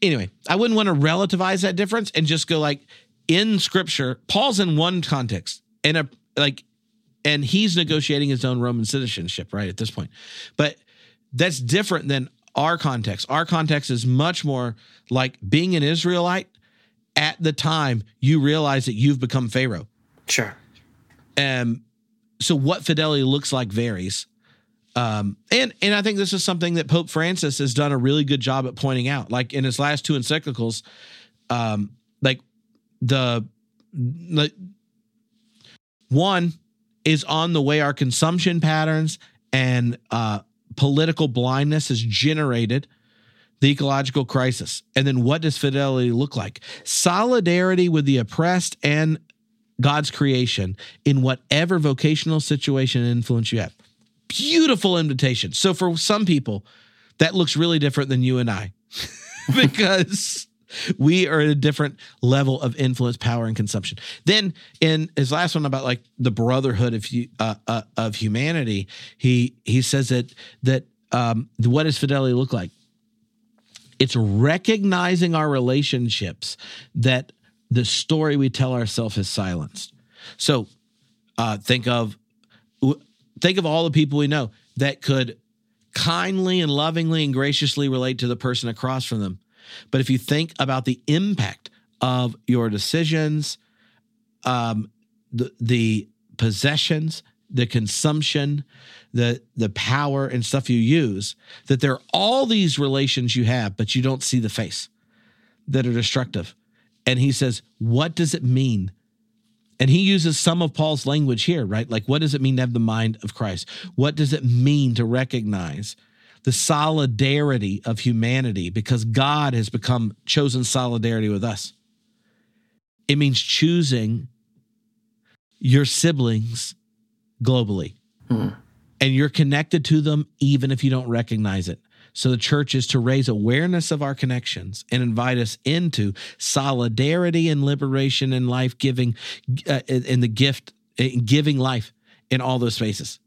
anyway i wouldn't want to relativize that difference and just go like in scripture paul's in one context in a like and he's negotiating his own Roman citizenship, right, at this point. But that's different than our context. Our context is much more like being an Israelite at the time you realize that you've become Pharaoh. Sure. Um, so what fidelity looks like varies. Um, and and I think this is something that Pope Francis has done a really good job at pointing out. Like in his last two encyclicals, um, like the like one is on the way our consumption patterns and uh, political blindness has generated the ecological crisis. And then what does fidelity look like? Solidarity with the oppressed and God's creation in whatever vocational situation and influence you have. Beautiful invitation. So for some people, that looks really different than you and I because we are at a different level of influence, power, and consumption. Then in his last one about like the brotherhood of uh, uh, of humanity, he he says that that um, what does fidelity look like? It's recognizing our relationships that the story we tell ourselves is silenced. So uh, think of think of all the people we know that could kindly and lovingly and graciously relate to the person across from them But if you think about the impact of your decisions, um, the, the possessions, the consumption, the the power and stuff you use, that there are all these relations you have, but you don't see the face that are destructive. And he says, what does it mean? And he uses some of Paul's language here, right? Like, what does it mean to have the mind of Christ? What does it mean to recognize the solidarity of humanity because God has become chosen solidarity with us? It means choosing your siblings globally. Hmm. And you're connected to them even if you don't recognize it. So the church is to raise awareness of our connections and invite us into solidarity and liberation and life giving uh, in the gift, in giving life in all those spaces.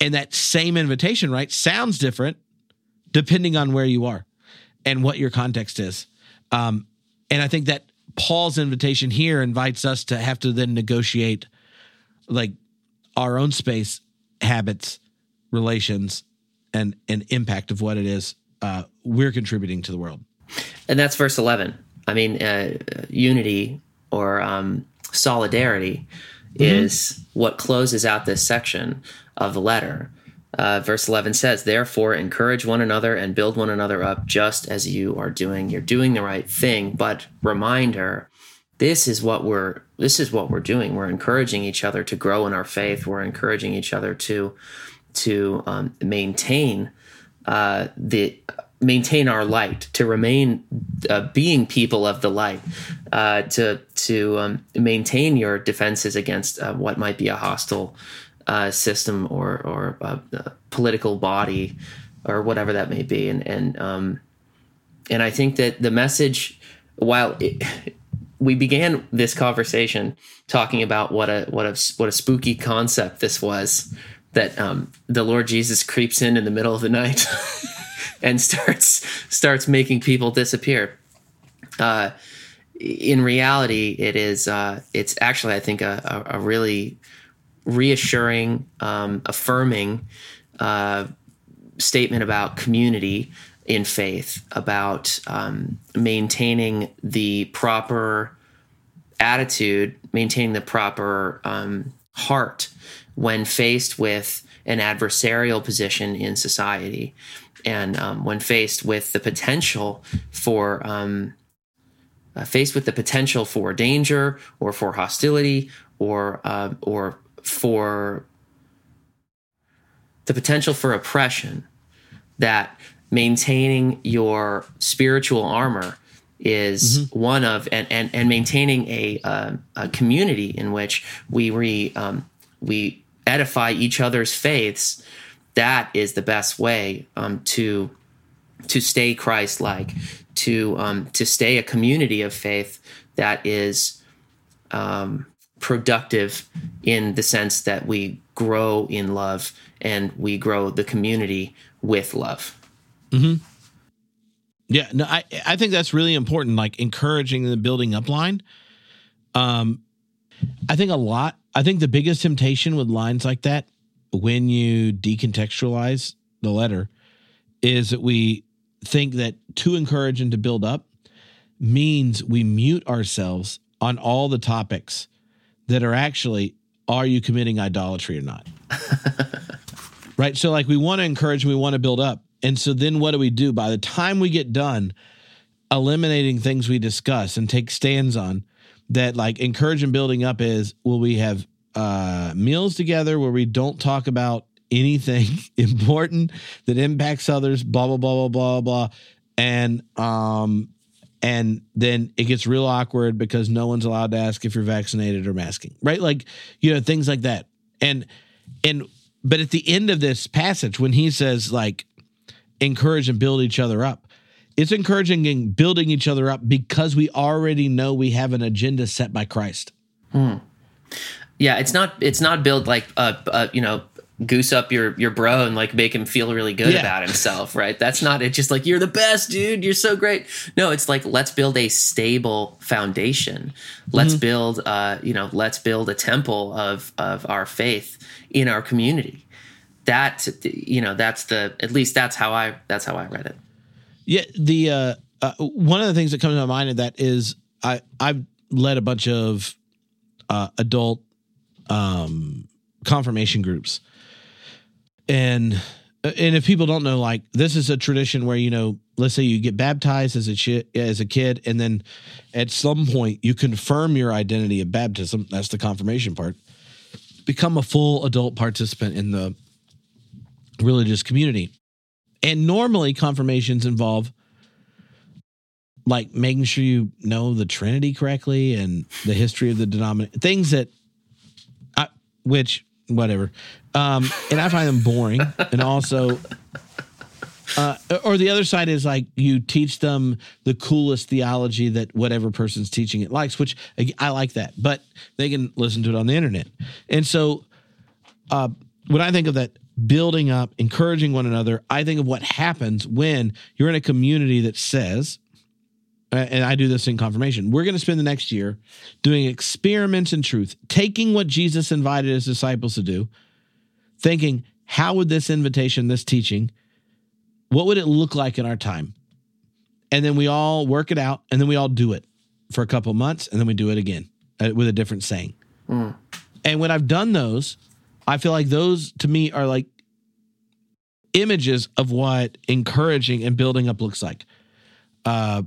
And that same invitation, right, sounds different depending on where you are and what your context is. Um, and I think that Paul's invitation here invites us to have to then negotiate like our own space, habits, relations, and and impact of what it is uh, we're contributing to the world. And that's verse 11. I mean, uh, unity or um, solidarity mm-hmm. is what closes out this section of the letter. Uh, verse 11 says, Therefore, encourage one another and build one another up just as you are doing. You're doing the right thing, but reminder this is what we're this is what we're doing we're encouraging each other to grow in our faith we're encouraging each other to to um, maintain uh, the maintain our light, to remain uh, being people of the light, uh, to to um, maintain your defenses against uh, what might be a hostile uh, system or or uh, political body or whatever that may be, and and um, and I think that the message, while it, we began this conversation talking about what a what a what a spooky concept this was that um, the Lord Jesus creeps in in the middle of the night and starts starts making people disappear. Uh, in reality, it is uh, it's actually I think a, a, a really reassuring, um, affirming uh, statement about community in faith, about um, maintaining the proper attitude, maintaining the proper um, heart when faced with an adversarial position in society and um, when faced with the potential for um, uh, faced with the potential for danger or for hostility or uh, or for the potential for oppression that maintaining your spiritual armor is mm-hmm. one of and, and and maintaining a, uh, a community in which we re um, we edify each other's faiths, that is the best way um, to to stay Christ-like, to um, to stay a community of faith that is um, productive in the sense that we grow in love and we grow the community with love. Mm-hmm. Yeah, no, I I think that's really important. Like encouraging the building up line. Um, I think a lot I think the biggest temptation with lines like that, when you decontextualize the letter, is that we think that to encourage and to build up means we mute ourselves on all the topics that are actually are you committing idolatry or not? right? So, like, we want to encourage, and we want to build up. And so, then what do we do? By the time we get done eliminating things we discuss and take stands on, that like encourage and building up is will we have uh, meals together where we don't talk about anything important that impacts others, blah blah blah blah blah blah, and um, and then it gets real awkward because no one's allowed to ask if you're vaccinated or masking, right? Like you know things like that, and and but at the end of this passage when he says like encourage and build each other up it's encouraging and building each other up because we already know we have an agenda set by Christ. Hmm. Yeah, it's not it's not build like a, uh you know goose up your your bro and like make him feel really good yeah. about himself, right? That's not it. Just like you're the best, dude. You're so great. No, it's like let's build a stable foundation. Let's mm-hmm. build uh you know let's build a temple of of our faith in our community. That you know that's the at least that's how I that's how I read it. Yeah, the uh, uh, one of the things that comes to my mind of that is I I've led a bunch of uh, adult um, confirmation groups, and and if people don't know, like this is a tradition where you know, let's say you get baptized as a chi- as a kid, and then at some point you confirm your identity of baptism. That's the confirmation part. Become a full adult participant in the religious community, and normally confirmations involve like making sure you know the Trinity correctly and the history of the denomination, things that, which whatever, um, and I find them boring, and also, uh, or the other side is like you teach them the coolest theology that whatever person's teaching it likes, which I, like that, but they can listen to it on the internet, and so, uh, when I think of that building up, encouraging one another, I think of what happens when you're in a community that says, and I do this in confirmation. We're going to spend the next year doing experiments in truth, taking what Jesus invited his disciples to do, thinking, how would this invitation, this teaching, what would it look like in our time? And then we all work it out, and then we all do it for a couple months, and then we do it again uh, with a different saying. Mm. And when I've done those, I feel like those to me are like images of what encouraging and building up looks like. Uh,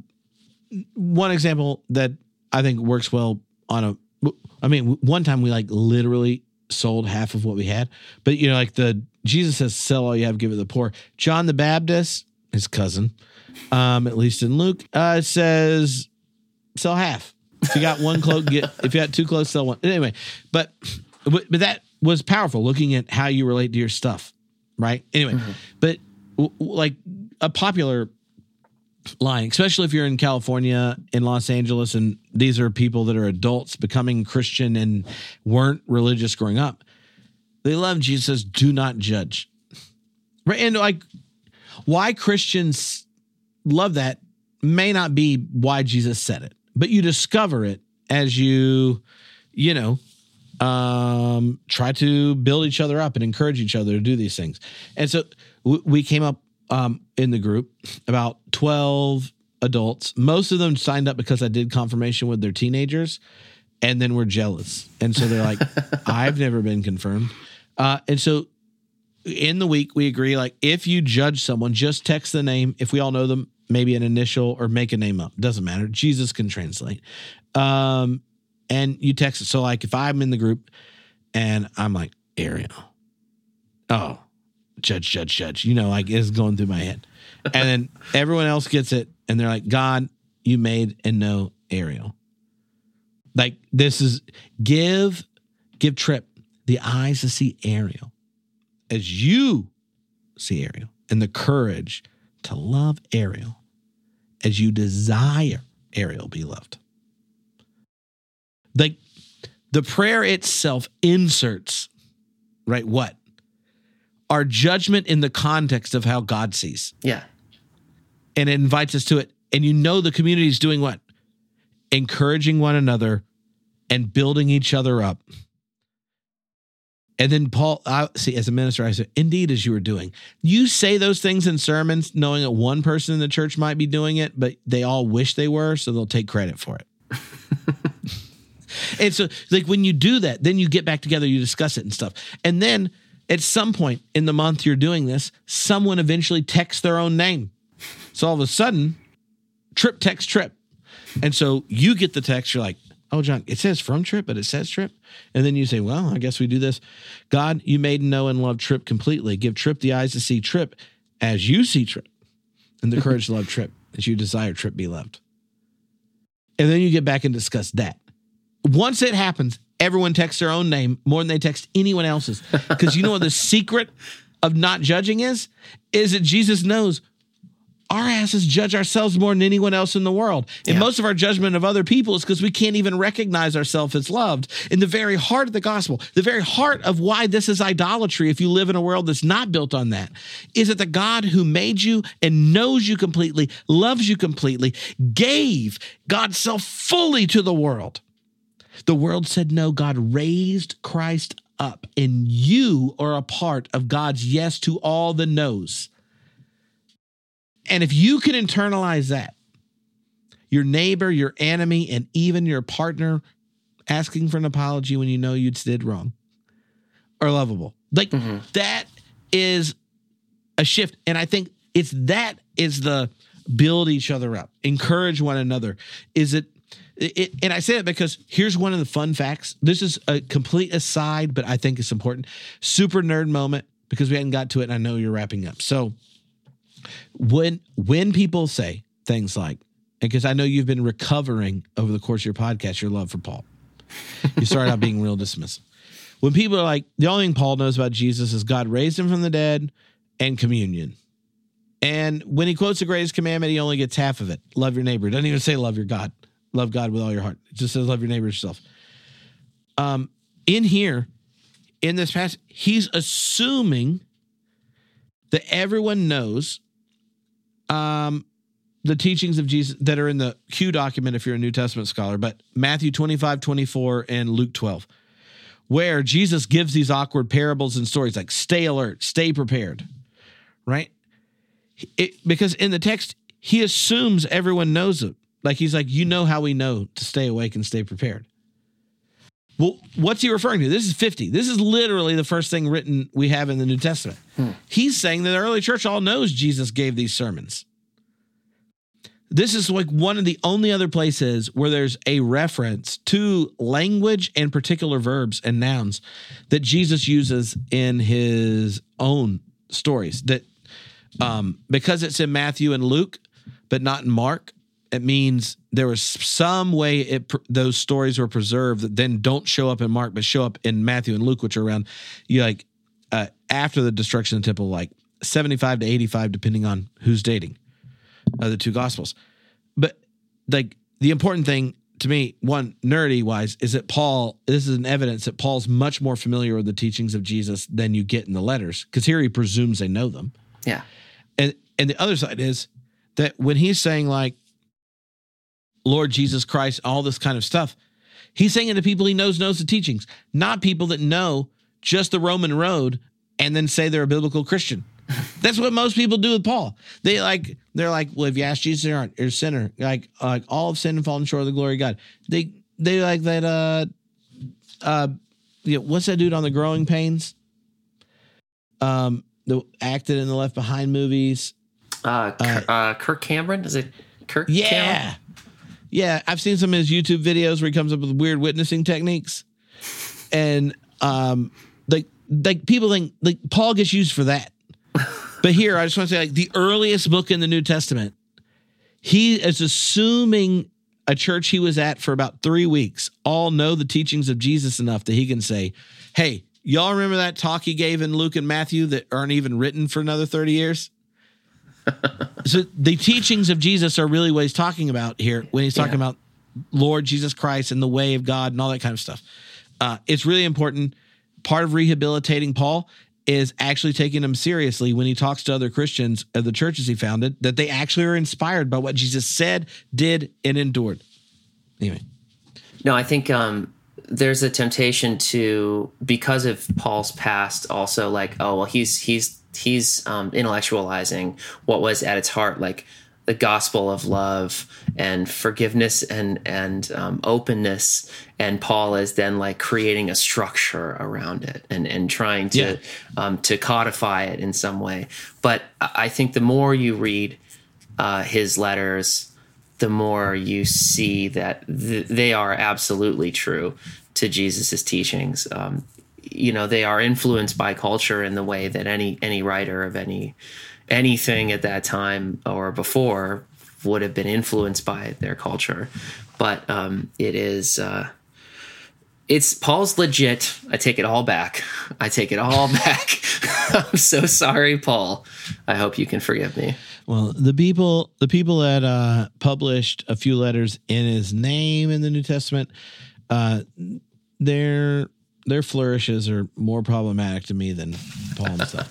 one example that I think works well on a, I mean, one time we like literally sold half of what we had, but you know, like the Jesus says, sell all you have, give it to the poor. John the Baptist, his cousin, um, at least in Luke, uh, says, sell half. If you got one cloak, get, if you got two clothes, sell one. Anyway, but, but that was powerful looking at how you relate to your stuff. Right. Anyway, mm-hmm. but w- like a popular lying, especially if you're in California, in Los Angeles, and these are people that are adults becoming Christian and weren't religious growing up. They love Jesus. Do not judge. Right. And like why Christians love that may not be why Jesus said it, but you discover it as you, you know, um, try to build each other up and encourage each other to do these things. And so we came up um, in the group, about 12 adults. Most of them signed up because I did confirmation with their teenagers and then were jealous. And so they're like, I've never been confirmed. Uh, and so in the week, we agree like, if you judge someone, just text the name. If we all know them, maybe an initial or make a name up. Doesn't matter. Jesus can translate. Um, and you text it. So, like, if I'm in the group and I'm like, Ariel, oh, judge, judge, judge. You know, like it's going through my head. And then everyone else gets it and they're like, God, you made and know Ariel. Like this is give, give Tripp the eyes to see Ariel as you see Ariel and the courage to love Ariel as you desire Ariel be loved. Like the prayer itself inserts, right? What? Our judgment in the context of how God sees. Yeah. And it invites us to it. And you know the community is doing what? Encouraging one another and building each other up. And then Paul, I see, as a minister, I said, indeed, as you were doing. You say those things in sermons, knowing that one person in the church might be doing it, but they all wish they were, so they'll take credit for it. and so, like, when you do that, then you get back together, you discuss it and stuff. And then at some point in the month you're doing this, someone eventually texts their own name. So all of a sudden, Tripp text Tripp. And so you get the text, you're like, oh, John, it says from Tripp, but it says Tripp. And then you say, well, I guess we do this. God, you made know and love Tripp completely. Give Tripp the eyes to see Tripp as you see Tripp and the courage to love Tripp as you desire Tripp be loved. And then you get back and discuss that. Once it happens, everyone texts their own name more than they text anyone else's. Because you know what the secret of not judging is? Is that Jesus knows our asses judge ourselves more than anyone else in the world. And yeah. most of our judgment of other people is because we can't even recognize ourselves as loved. In the very heart of the gospel, the very heart of why this is idolatry, if you live in a world that's not built on that, is that the God who made you and knows you completely, loves you completely, gave God's self fully to the world. The world said no. God raised Christ up, and you are a part of God's yes to all the no's. and if you can internalize that, your neighbor, your enemy, and even your partner asking for an apology when you know you did wrong are lovable. Like mm-hmm. that is a shift. And I think it's that is the build each other up, encourage one another. Is it, it and I say it because here's one of the fun facts. This is a complete aside, but I think it's important. Super nerd moment because we hadn't got to it and I know you're wrapping up. So when when people say things like because I know you've been recovering over the course of your podcast your love for Paul. You started out being real dismissive. When people are like, the only thing Paul knows about Jesus is God raised him from the dead and communion. And when he quotes the greatest commandment, he only gets half of it. Love your neighbor. Doesn't even say love your God. Love God with all your heart. It just says love your neighbor as yourself. Um, in here, in this passage, he's assuming that everyone knows um, the teachings of Jesus that are in the Q document if you're a New Testament scholar, but Matthew 25, 24, and Luke 12, where Jesus gives these awkward parables and stories like stay alert, stay prepared, right? It, because in the text, he assumes everyone knows it. Like he's like, you know how we know to stay awake and stay prepared. Well, what's he referring to? This is 50. This is literally the first thing written we have in the New Testament. He's saying that the early church all knows Jesus gave these sermons. This is like one of the only other places where there's a reference to language and particular verbs and nouns that Jesus uses in his own stories. That um, because it's in Matthew and Luke, but not in Mark, it means there was some way it those stories were preserved that then don't show up in Mark, but show up in Matthew and Luke, which are around you like uh, after the destruction of the temple, like seventy five to eighty five, depending on who's dating uh, the two gospels. But like the important thing to me, one nerdy wise, is that Paul. This is an evidence that Paul's much more familiar with the teachings of Jesus than you get in the letters, because here he presumes they know them. Yeah. And and the other side is that when he's saying like Lord Jesus Christ, all this kind of stuff, he's saying it to people he knows knows the teachings, not people that know just the Roman road and then say they're a biblical Christian. That's what most people do with Paul. They like they're like, well, if you ask Jesus, aren't. You're a sinner. Like like all of sin and fallen short of the glory of God. They they like that. Uh, uh, you know, what's that dude on the Growing Pains? Um, the acted in the Left Behind movies. Uh, Kirk, uh, Kirk Cameron is it? Kirk? Yeah, Cameron? Yeah. I've seen some of his YouTube videos where he comes up with weird witnessing techniques, and um, like like people think like Paul gets used for that. But here, I just want to say, like the earliest book in the New Testament, he is assuming a church he was at for about three weeks all know the teachings of Jesus enough that he can say, "Hey, y'all remember that talk he gave in Luke and Matthew that aren't even written for another thirty years?" so the teachings of Jesus are really what he's talking about here when he's talking Yeah. about Lord Jesus Christ and the way of God and all that kind of stuff. Uh, it's really important. Part of rehabilitating Paul is actually taking him seriously when he talks to other Christians of the churches he founded, that they actually are inspired by what Jesus said, did, and endured. Anyway, No, I think um, there's a temptation to because of Paul's past, also like, oh well, he's he's he's um, intellectualizing what was at its heart, like the gospel of love and forgiveness and and um, openness, and Paul is then like creating a structure around it and and trying to Yeah. um, to codify it in some way. But I think the more you read uh, his letters, the more you see that th- they are absolutely true to Jesus's teachings. Um, you know, they are influenced by culture in the way that any any writer of any anything at that time or before would have been influenced by their culture. But um, it is. Uh, it's Paul's legit. I take it all back. I take it all back. I'm so sorry, Paul. I hope you can forgive me. well, the people, the people that uh, published a few letters in his name in the New Testament, uh, their their flourishes are more problematic to me than Paul himself.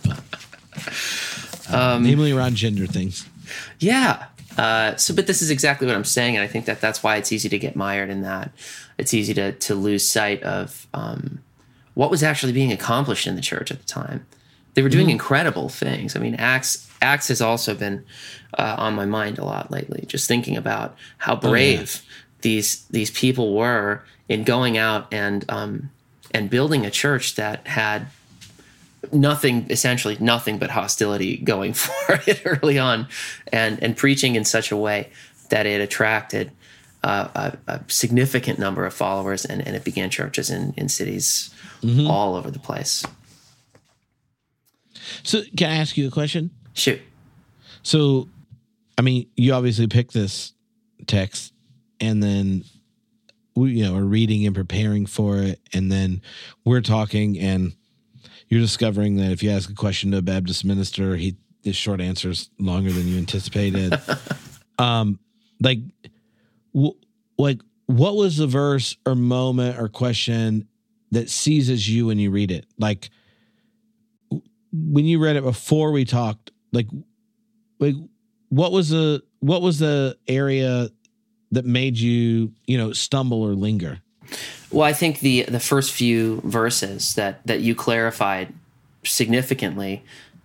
Uh, namely around gender things. Yeah. Uh, so, but this is exactly what I'm saying, and I think that that's why it's easy to get mired in that. It's easy to to lose sight of um, what was actually being accomplished in the church at the time. they were doing incredible things. I mean, Acts Acts has also been uh, on my mind a lot lately. Just thinking about how brave these these people were in going out and um, and building a church that had nothing essentially nothing but hostility going for it early on and and preaching in such a way that it attracted uh, a, a significant number of followers and, and it began churches in in cities all over the place. So, can I ask you a question? shoot. So, I mean, you obviously picked this text, and then we, you know, are reading and preparing for it, and then we're talking, and you're discovering that if you ask a question to a Baptist minister, he his short answer is longer than you anticipated. um, like, w- like, what was the verse or moment or question that seizes you when you read it? Like, when you read it before we talked, like like what was the what was the area that made you you know stumble or linger? Well, I think the the first few verses that that you clarified significantly,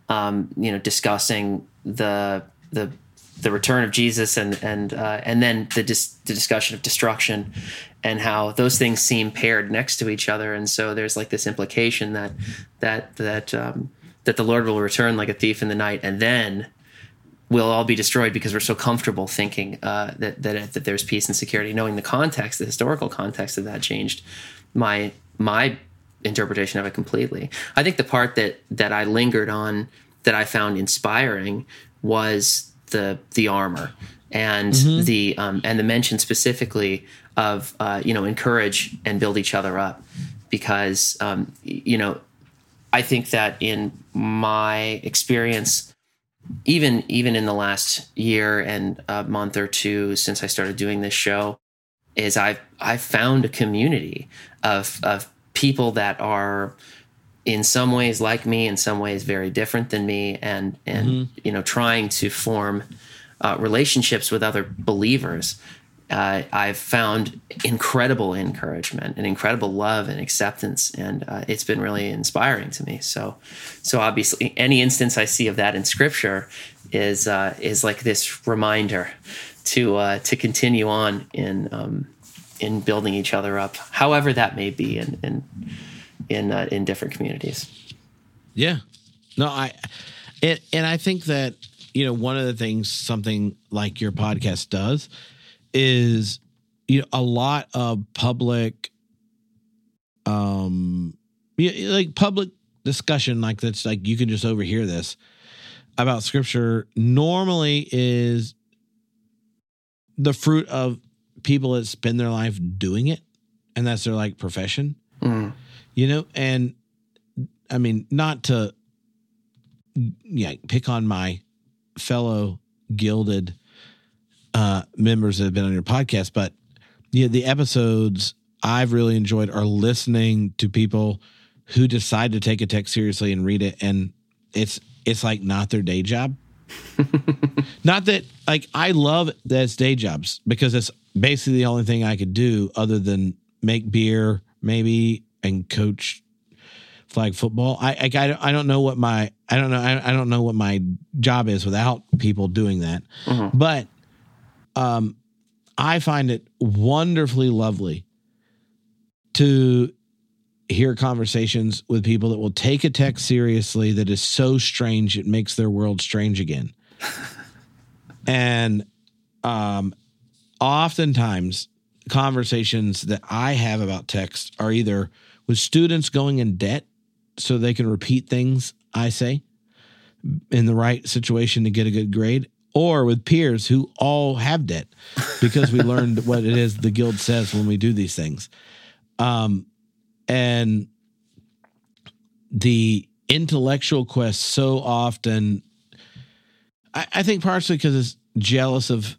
um, you know, discussing the the the return of Jesus and and uh, and then the dis- the discussion of destruction and how those things seem paired next to each other, and so there's like this implication that that that um, that the Lord will return like a thief in the night, and then we'll all be destroyed because we're so comfortable thinking uh, that, that that there's peace and security. Knowing the context, the historical context of that changed my my interpretation of it completely. I think the part that that I lingered on that I found inspiring was the the armor and the um, and the mention specifically of uh, you know encourage and build each other up because um, you know I think that in my experience even even in the last year and a month or two since I started doing this show, is I've I've found a community of of people that are in some ways like me, in some ways very different than me, and and you know trying to form uh, relationships with other believers. Uh, I've found incredible encouragement and incredible love and acceptance, and uh, it's been really inspiring to me. So, so obviously, any instance I see of that in Scripture is uh, is like this reminder to uh, to continue on in um, in building each other up, however that may be in in in, uh, in different communities. yeah no i and, and i think that you know one of the things something like your podcast does is you know a lot of public um like public discussion like that's like you can just overhear this about scripture normally is the fruit of people that spend their life doing it and that's their like profession Mm. you know and i mean not to yeah pick on my fellow gilded uh members that have been on your podcast but yeah the episodes i've really enjoyed are listening to people who decide to take a text seriously and read it and it's it's like not their day job. Not that like i love that day jobs because it's basically the only thing i could do other than make beer maybe and coach flag football. I i, I don't- I don't know what my i don't know I, I don't know what my job is without people doing that. Mhm. but um i find it wonderfully lovely to hear conversations with people that will take a text seriously that is so strange it makes their world strange again. And um oftentimes conversations that i have about text are either with students going in debt so they can repeat things i say in the right situation to get a good grade or with peers who all have debt because we learned what it is the guild says when we do these things. Um and the intellectual quest so often I, I think partially because it's jealous of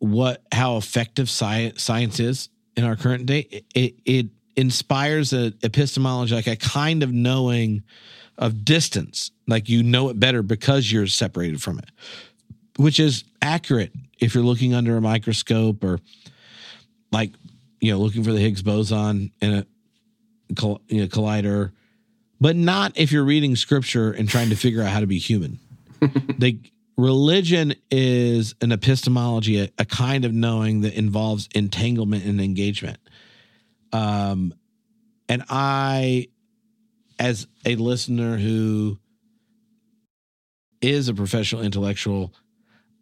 what how effective science science is in our current day it, it, it inspires an epistemology like a kind of knowing of distance. Like you know it better because you're separated from it which is accurate if you're looking under a microscope or like you know looking for the higgs boson in a you know, collider but not if you're reading scripture and trying to figure out how to be human. like religion is an epistemology, a, a kind of knowing that involves entanglement and engagement. Um, and I, as a listener who is a professional intellectual,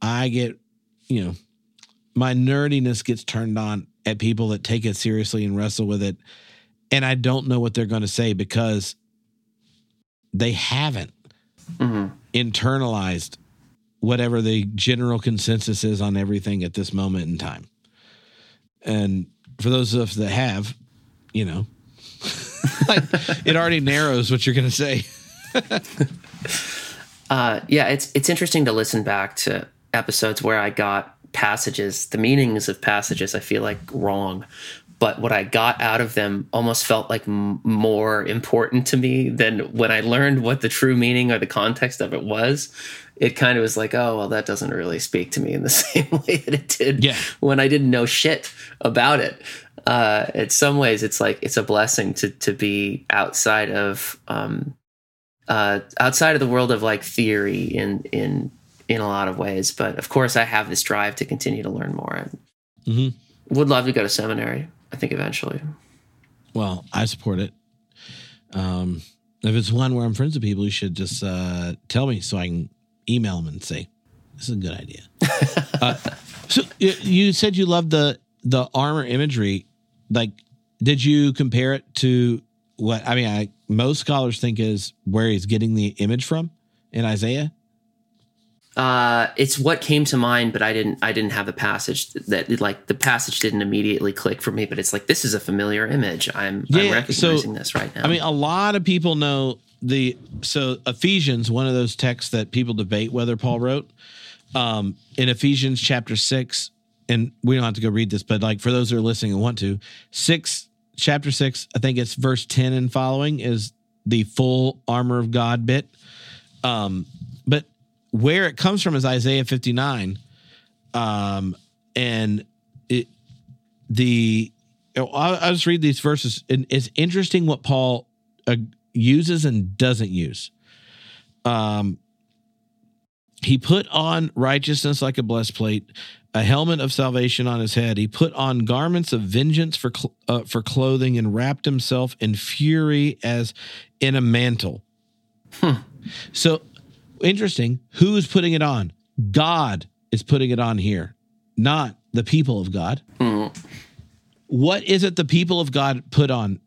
I get, you know, my nerdiness gets turned on at people that take it seriously and wrestle with it. And I don't know what they're going to say because they haven't Mhm. internalized whatever the general consensus is on everything at this moment in time. And for those of us that have, you know, like it already narrows what you're going to say. Uh, yeah, it's it's interesting to listen back to episodes where I got passages, the meanings of passages, I feel like wrong, but what I got out of them almost felt like m- more important to me than when I learned what the true meaning or the context of it was. It kind of was like, oh well, that doesn't really speak to me in the same way that it did Yeah. when I didn't know shit about it. Uh, in some ways, it's like it's a blessing to to be outside of um, uh, outside of the world of like theory in in in a lot of ways. But of course, I have this drive to continue to learn more. and Mhm. Would love to go to seminary. I think eventually. Well, I support it. Um, if it's one where I'm friends with people, you should just uh, tell me so I can email them and say this is a good idea. uh, so you said you loved the the armor imagery. Like, did you compare it to what? I mean, I most scholars think is where he's getting the image from in Isaiah. Uh, it's what came to mind, but I didn't. I didn't have the passage that like the passage didn't immediately click for me. But it's like this is a familiar image. I'm, Yeah, I'm so, recognizing this right now. I mean, a lot of people know the so Ephesians, one of those texts that people debate whether Paul wrote. Um, in Ephesians chapter six, and we don't have to go read this, but like for those who are listening and want to, six chapter six, I think it's verse ten and following is the full armor of God bit. Um, where it comes from is Isaiah fifty nine, um, and it the I'll, I'll just read these verses. And it's interesting what Paul uh, uses and doesn't use. Um, he put on righteousness like a breastplate, a helmet of salvation on his head. He put on garments of vengeance for cl- uh, for clothing, and wrapped himself in fury as in a mantle. So interesting. Who is putting it on? God is putting it on here, not the people of God. Mm-hmm. What is it the people of God put on?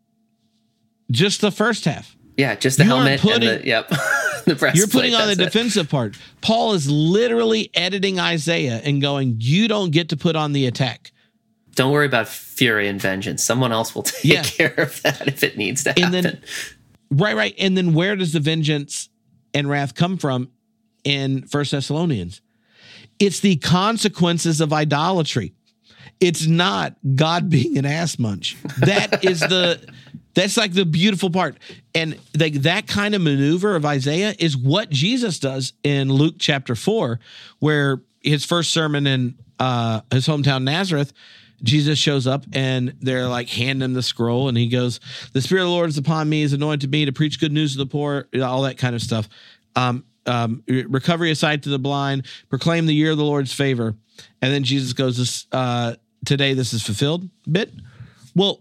Just the first half. yeah, just the you helmet putting- and the yep. the breastplate. You're putting on the it. defensive part. Paul is literally editing Isaiah and going, You don't get to put on the attack. Don't worry about fury and vengeance. Someone else will take Yeah. care of that if it needs to happen. And then, right, right. And then where does the vengeance and wrath come from in First Thessalonians? It's the consequences of idolatry. It's not God being an ass munch. That is the that's like the beautiful part. And like that kind of maneuver of Isaiah is what Jesus does in Luke chapter 4 where his first sermon in uh his hometown Nazareth Jesus shows up and they're like handing him the scroll and he goes, The Spirit of the Lord is upon me, he's anointed me to preach good news to the poor, all that kind of stuff. Um, um, recovery of sight to the blind, proclaim the year of the Lord's favor. And then Jesus goes, uh, Today this is fulfilled bit. Well,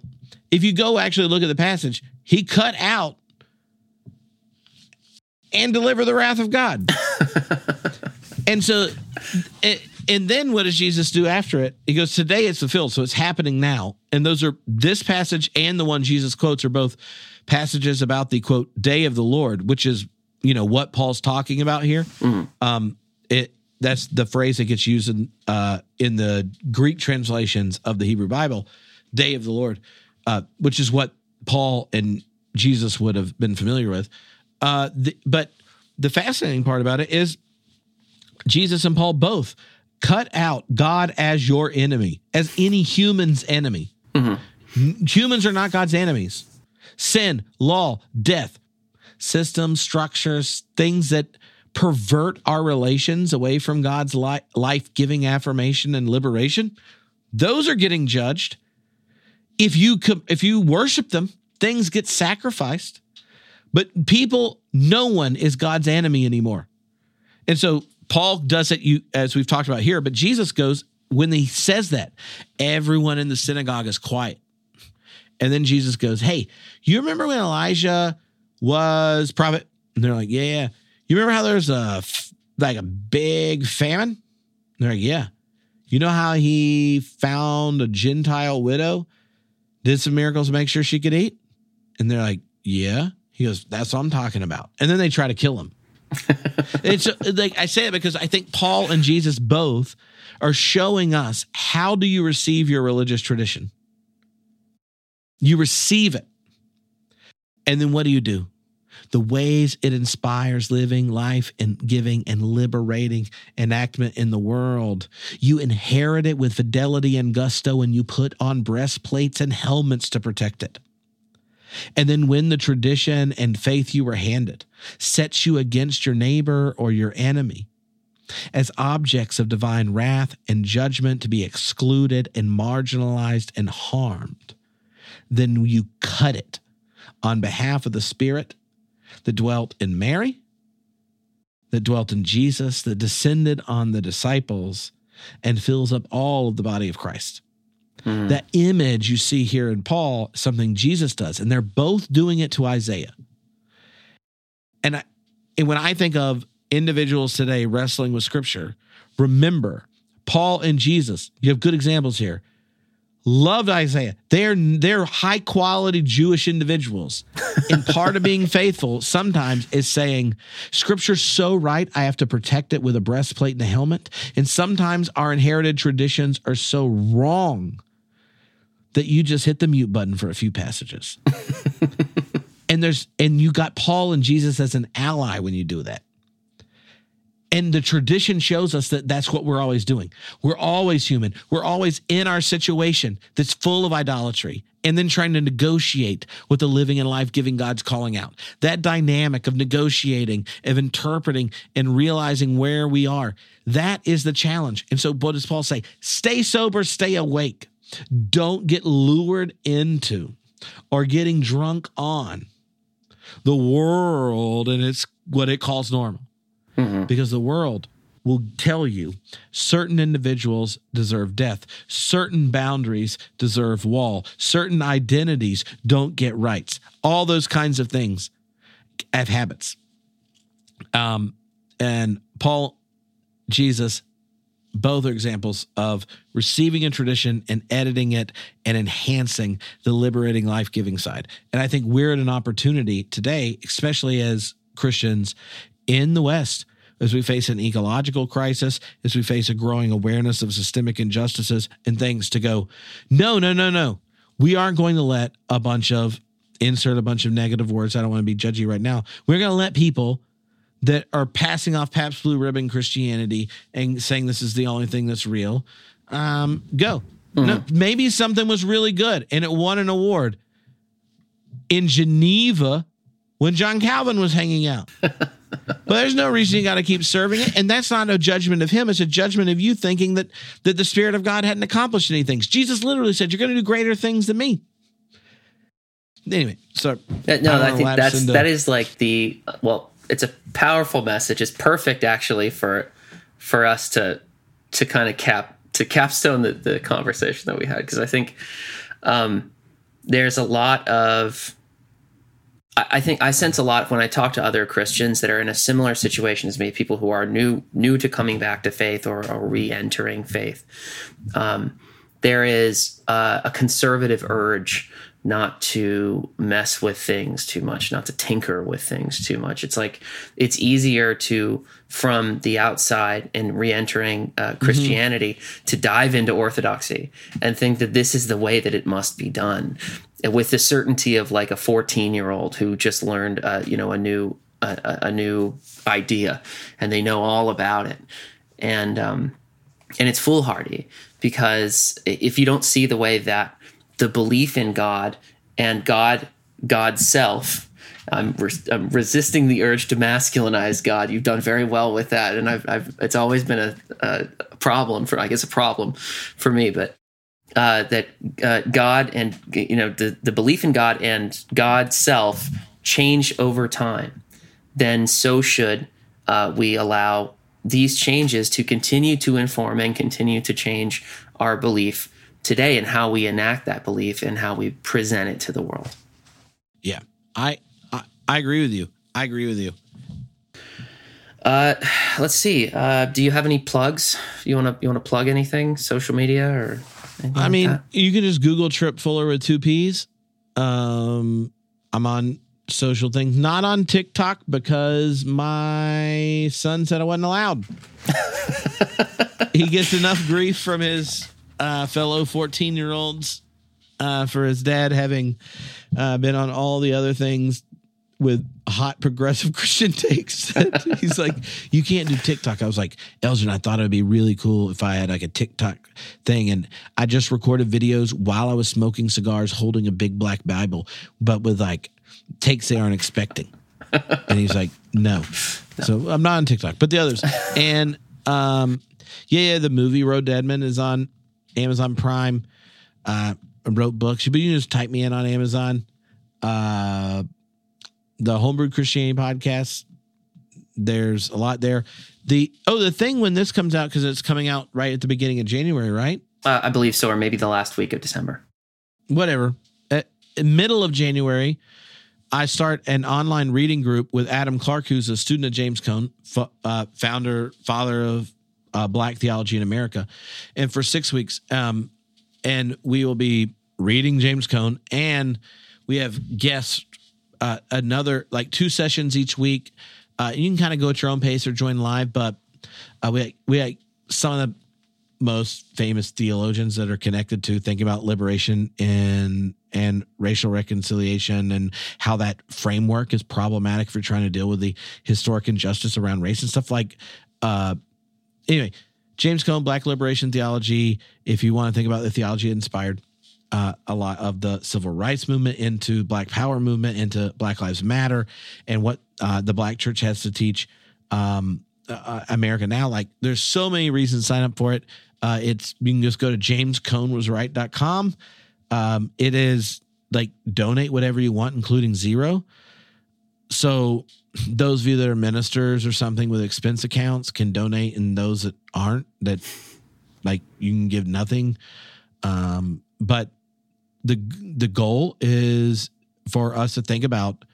if you go actually look at the passage, he cut out and deliver the wrath of God. and so, and- and then what does Jesus do after it? He goes, Today it's fulfilled. So it's happening now. And those are this passage and the one Jesus quotes are both passages about the quote, day of the Lord, which is, you know, what Paul's talking about here. Um, it, that's the phrase that gets used in, uh, in the Greek translations of the Hebrew Bible, day of the Lord, uh, which is what Paul and Jesus would have been familiar with. Uh, the, but the fascinating part about it is Jesus and Paul both cut out God as your enemy, as any human's enemy. N- Humans are not God's enemies. Sin, law, death, systems, structures, things that pervert our relations away from God's li- life giving affirmation and liberation, those are getting judged. If you com- if you worship them, things get sacrificed. But people, no one is God's enemy anymore. And so Paul does it as we've talked about here, but Jesus goes when he says that, everyone in the synagogue is quiet. And then Jesus goes, Hey, you remember when Elijah was prophet? And they're like, Yeah, yeah. You remember how there's a like a big famine? And they're like, Yeah. You know how he found a Gentile widow, did some miracles to make sure she could eat? And they're like, Yeah. He goes, That's what I'm talking about. And then they try to kill him. it's uh, like I say it because I think Paul and Jesus both are showing us how do you receive your religious tradition? You receive it. And then what do you do? The ways it inspires living life and giving and liberating enactment in the world. You inherit it with fidelity and gusto, and you put on breastplates and helmets to protect it. And then when the tradition and faith you were handed sets you against your neighbor or your enemy, as objects of divine wrath and judgment to be excluded and marginalized and harmed, then you cut it on behalf of the Spirit that dwelt in Mary, that dwelt in Jesus, that descended on the disciples, and fills up all of the body of Christ. Mm. That image you see here in Paul, something Jesus does, and they're both doing it to Isaiah. And, I, and when I think of individuals today wrestling with scripture, remember Paul and Jesus, you have good examples here. Loved Isaiah. They're they're high quality Jewish individuals. and part of being faithful sometimes is saying, Scripture's so right, I have to protect it with a breastplate and a helmet. And sometimes our inherited traditions are so wrong that you just hit the mute button for a few passages. and there's and you got Paul and Jesus as an ally when you do that. And the tradition shows us that that's what we're always doing. We're always human. We're always in our situation that's full of idolatry and then trying to negotiate with the living and life giving God's calling out. That dynamic of negotiating, of interpreting and realizing where we are, that is the challenge. And so, what does Paul say? Stay sober, stay awake. Don't get lured into or getting drunk on the world and it's what it calls normal. Mm-hmm. Because the world will tell you certain individuals deserve death, certain boundaries deserve wall, certain identities don't get rights. All those kinds of things have habits. Um, and Paul, Jesus, both are examples of receiving a tradition and editing it and enhancing the liberating, life giving side. And I think we're at an opportunity today, especially as Christians in the West, as we face an ecological crisis, as we face a growing awareness of systemic injustices and things, to go, no, no, no, no. We aren't going to let a bunch of, insert a bunch of negative words. I don't want to be judgy right now. We're going to let people that are passing off Pabst Blue Ribbon Christianity and saying this is the only thing that's real, um, go. Mm-hmm. No, maybe something was really good and it won an award in Geneva when John Calvin was hanging out. but there's no reason you got to keep serving it, and that's not a judgment of him. It's a judgment of you thinking that that the Spirit of God hadn't accomplished anything. Jesus literally said, "You're going to do greater things than me." Anyway, so no, I, I think that's into, that is like the well, it's a powerful message. It's perfect actually for for us to to kind of cap to capstone the, the conversation that we had because I think um, there's a lot of I think I sense a lot when I talk to other Christians that are in a similar situation as me, people who are new new to coming back to faith or, or re-entering faith. Um, there is uh, a conservative urge not to mess with things too much, not to tinker with things too much. It's like it's easier to, from the outside and re-entering uh, mm-hmm. Christianity, mm-hmm. to dive into orthodoxy and think that this is the way that it must be done, with the certainty of like a 14 year old who just learned, uh, you know, a new a, a, new idea and they know all about it, and um, and it's foolhardy because if you don't see the way that the belief in God and God, God's self. I'm, I'm resisting the urge to masculinize God. You've done very well with that, and I've, I've it's always been a, a, problem for I guess a problem for me. But uh, that uh, God and you know the the belief in God and God's self change over time, then so should uh, we allow these changes to continue to inform and continue to change our belief today and how we enact that belief and how we present it to the world. Yeah, I I, I agree with you. I agree with you. Uh, let's see. Uh, do you have any plugs? You want to you want to plug anything? Social media or? I like mean, that? you can just Google Tripp Fuller with two P's. Um, I'm on social things, not on TikTok because my son said I wasn't allowed. he gets enough grief from his uh, fellow 14 year olds uh, for his dad having uh, been on all the other things with hot progressive Christian takes. He's like, you can't do TikTok. I was like, Elgin, I thought it would be really cool if I had like a TikTok thing. And I just recorded videos while I was smoking cigars, holding a big black Bible, but with like takes they aren't expecting. And he's like, no. So I'm not on TikTok, but the others. And um, yeah, yeah, the movie Road Edmond is on Amazon Prime. Uh, wrote books, but you can just type me in on Amazon. Uh, the Homebrew Christianity podcast. There's a lot there. The oh, the thing when this comes out because it's coming out right at the beginning of January, right? Uh, I believe so, or maybe the last week of December. Whatever. At middle of January, I start an online reading group with Adam Clark, who's a student of James Cone, f- uh, founder, father of uh, Black theology in America, and for six weeks, um, and we will be reading James Cone, and we have guests uh, another like two sessions each week. Uh, you can kind of go at your own pace or join live, but uh, we we like some of the most famous theologians that are connected to thinking about liberation and and racial reconciliation and how that framework is problematic for trying to deal with the historic injustice around race and stuff like uh anyway james cone black liberation theology if you want to think about the theology inspired uh, a lot of the civil rights movement into black power movement into black lives matter and what uh, the black church has to teach um, uh, america now. Like there's so many reasons to sign up for it. Uh, it's you can just go to jamesconewasright.com um, it is like donate whatever you want including zero. So those of you that are ministers or something with expense accounts can donate and those that aren't that like you can give nothing um, but the the goal is for us to think about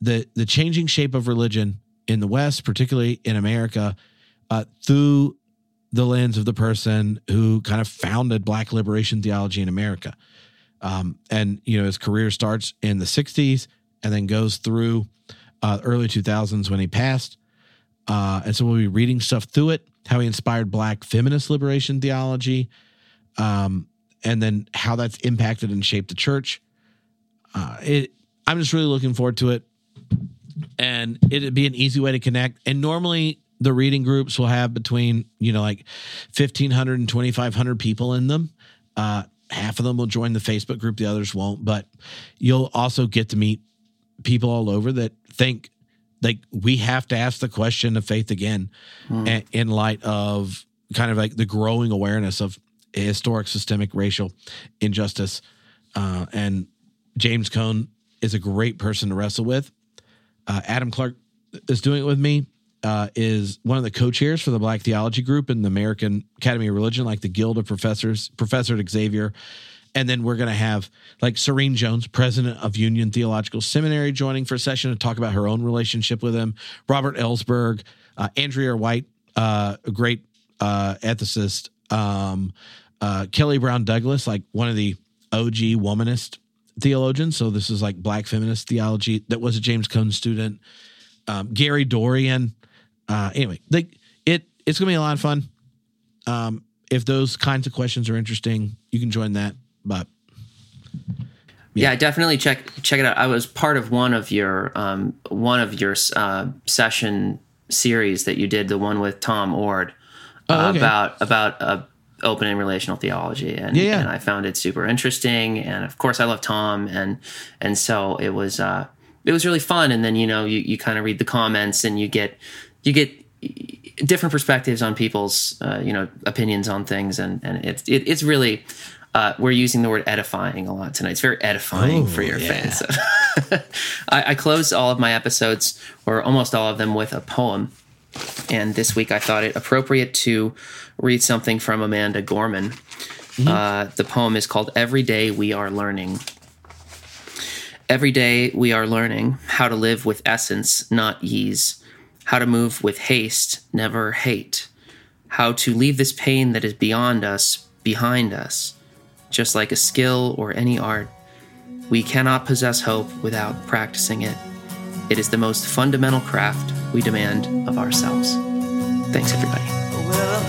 the the changing shape of religion in the West, particularly in America, uh, through the lens of the person who kind of founded Black liberation theology in America. Um, and you know, his career starts in the '60s and then goes through uh, early 2000s when he passed. Uh, and so we'll be reading stuff through it, how he inspired Black feminist liberation theology. Um, and then how that's impacted and shaped the church. Uh, it, I'm just really looking forward to it, and it'd be an easy way to connect. And normally, the reading groups will have between you know like 1,500 and 2,500 people in them. Uh, half of them will join the Facebook group, the others won't. But you'll also get to meet people all over that think like we have to ask the question of faith again, a- in light of kind of like the growing awareness of historic systemic racial injustice. Uh, and James Cone is a great person to wrestle with. Uh, Adam Clark is doing it with me. Uh, is one of the co-chairs for the Black Theology Group in the American Academy of Religion, like the Guild of Professors, Professor Xavier. And then we're going to have like Serene Jones, president of Union Theological Seminary, joining for a session to talk about her own relationship with him. Robert Ellsberg, uh, Andrea White, uh, a great uh, ethicist. Um, uh, Kelly Brown Douglas, like one of the OG womanist theologians. So this is like black feminist theology that was a James Cone student. Um, Gary Dorrien. Uh, anyway, like it, it's gonna be a lot of fun. Um, if those kinds of questions are interesting, you can join that. But Yeah, definitely check check it out. I was part of one of your um, one of your uh, session series that you did, the one with Tom Oord Oh, uh, okay. about about uh, open and relational theology, and Yeah, yeah. and I found it super interesting. And of course, I love Tom, and and so it was uh, it was really fun. And then you know you you kind of read the comments and you get you get different perspectives on people's uh, you know opinions on things, and and it's it, it's really Uh, we're using the word edifying a lot tonight. It's very edifying Oh, for your yeah. fans. I, I close all of my episodes, or almost all of them, with a poem. And this week I thought it appropriate to read something from Amanda Gorman. Uh, the poem is called Every Day We Are Learning. Every day we are learning how to live with essence, not ease, how to move with haste, never hate, how to leave this pain that is beyond us behind us. Just like a skill or any art, we cannot possess hope without practicing it. It is the most fundamental craft we demand of ourselves. Thanks, everybody. Well,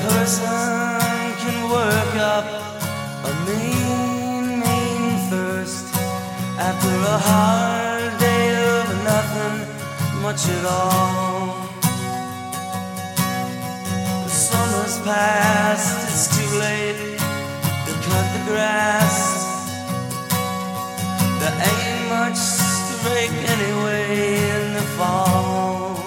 much at all. The summer's past, it's too late grass. There ain't much to rake anyway in the fall.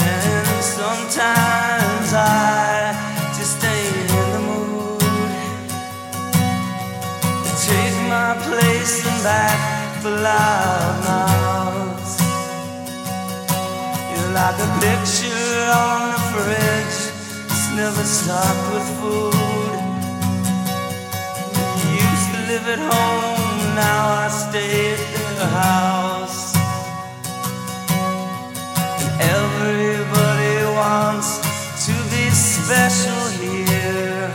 And sometimes I just ain't in the mood to take my place and back for. You're like a picture on the fridge, it's never stocked with food live at home, now I stay at their house. And everybody wants to be special here.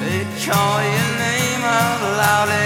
They call your name out loud.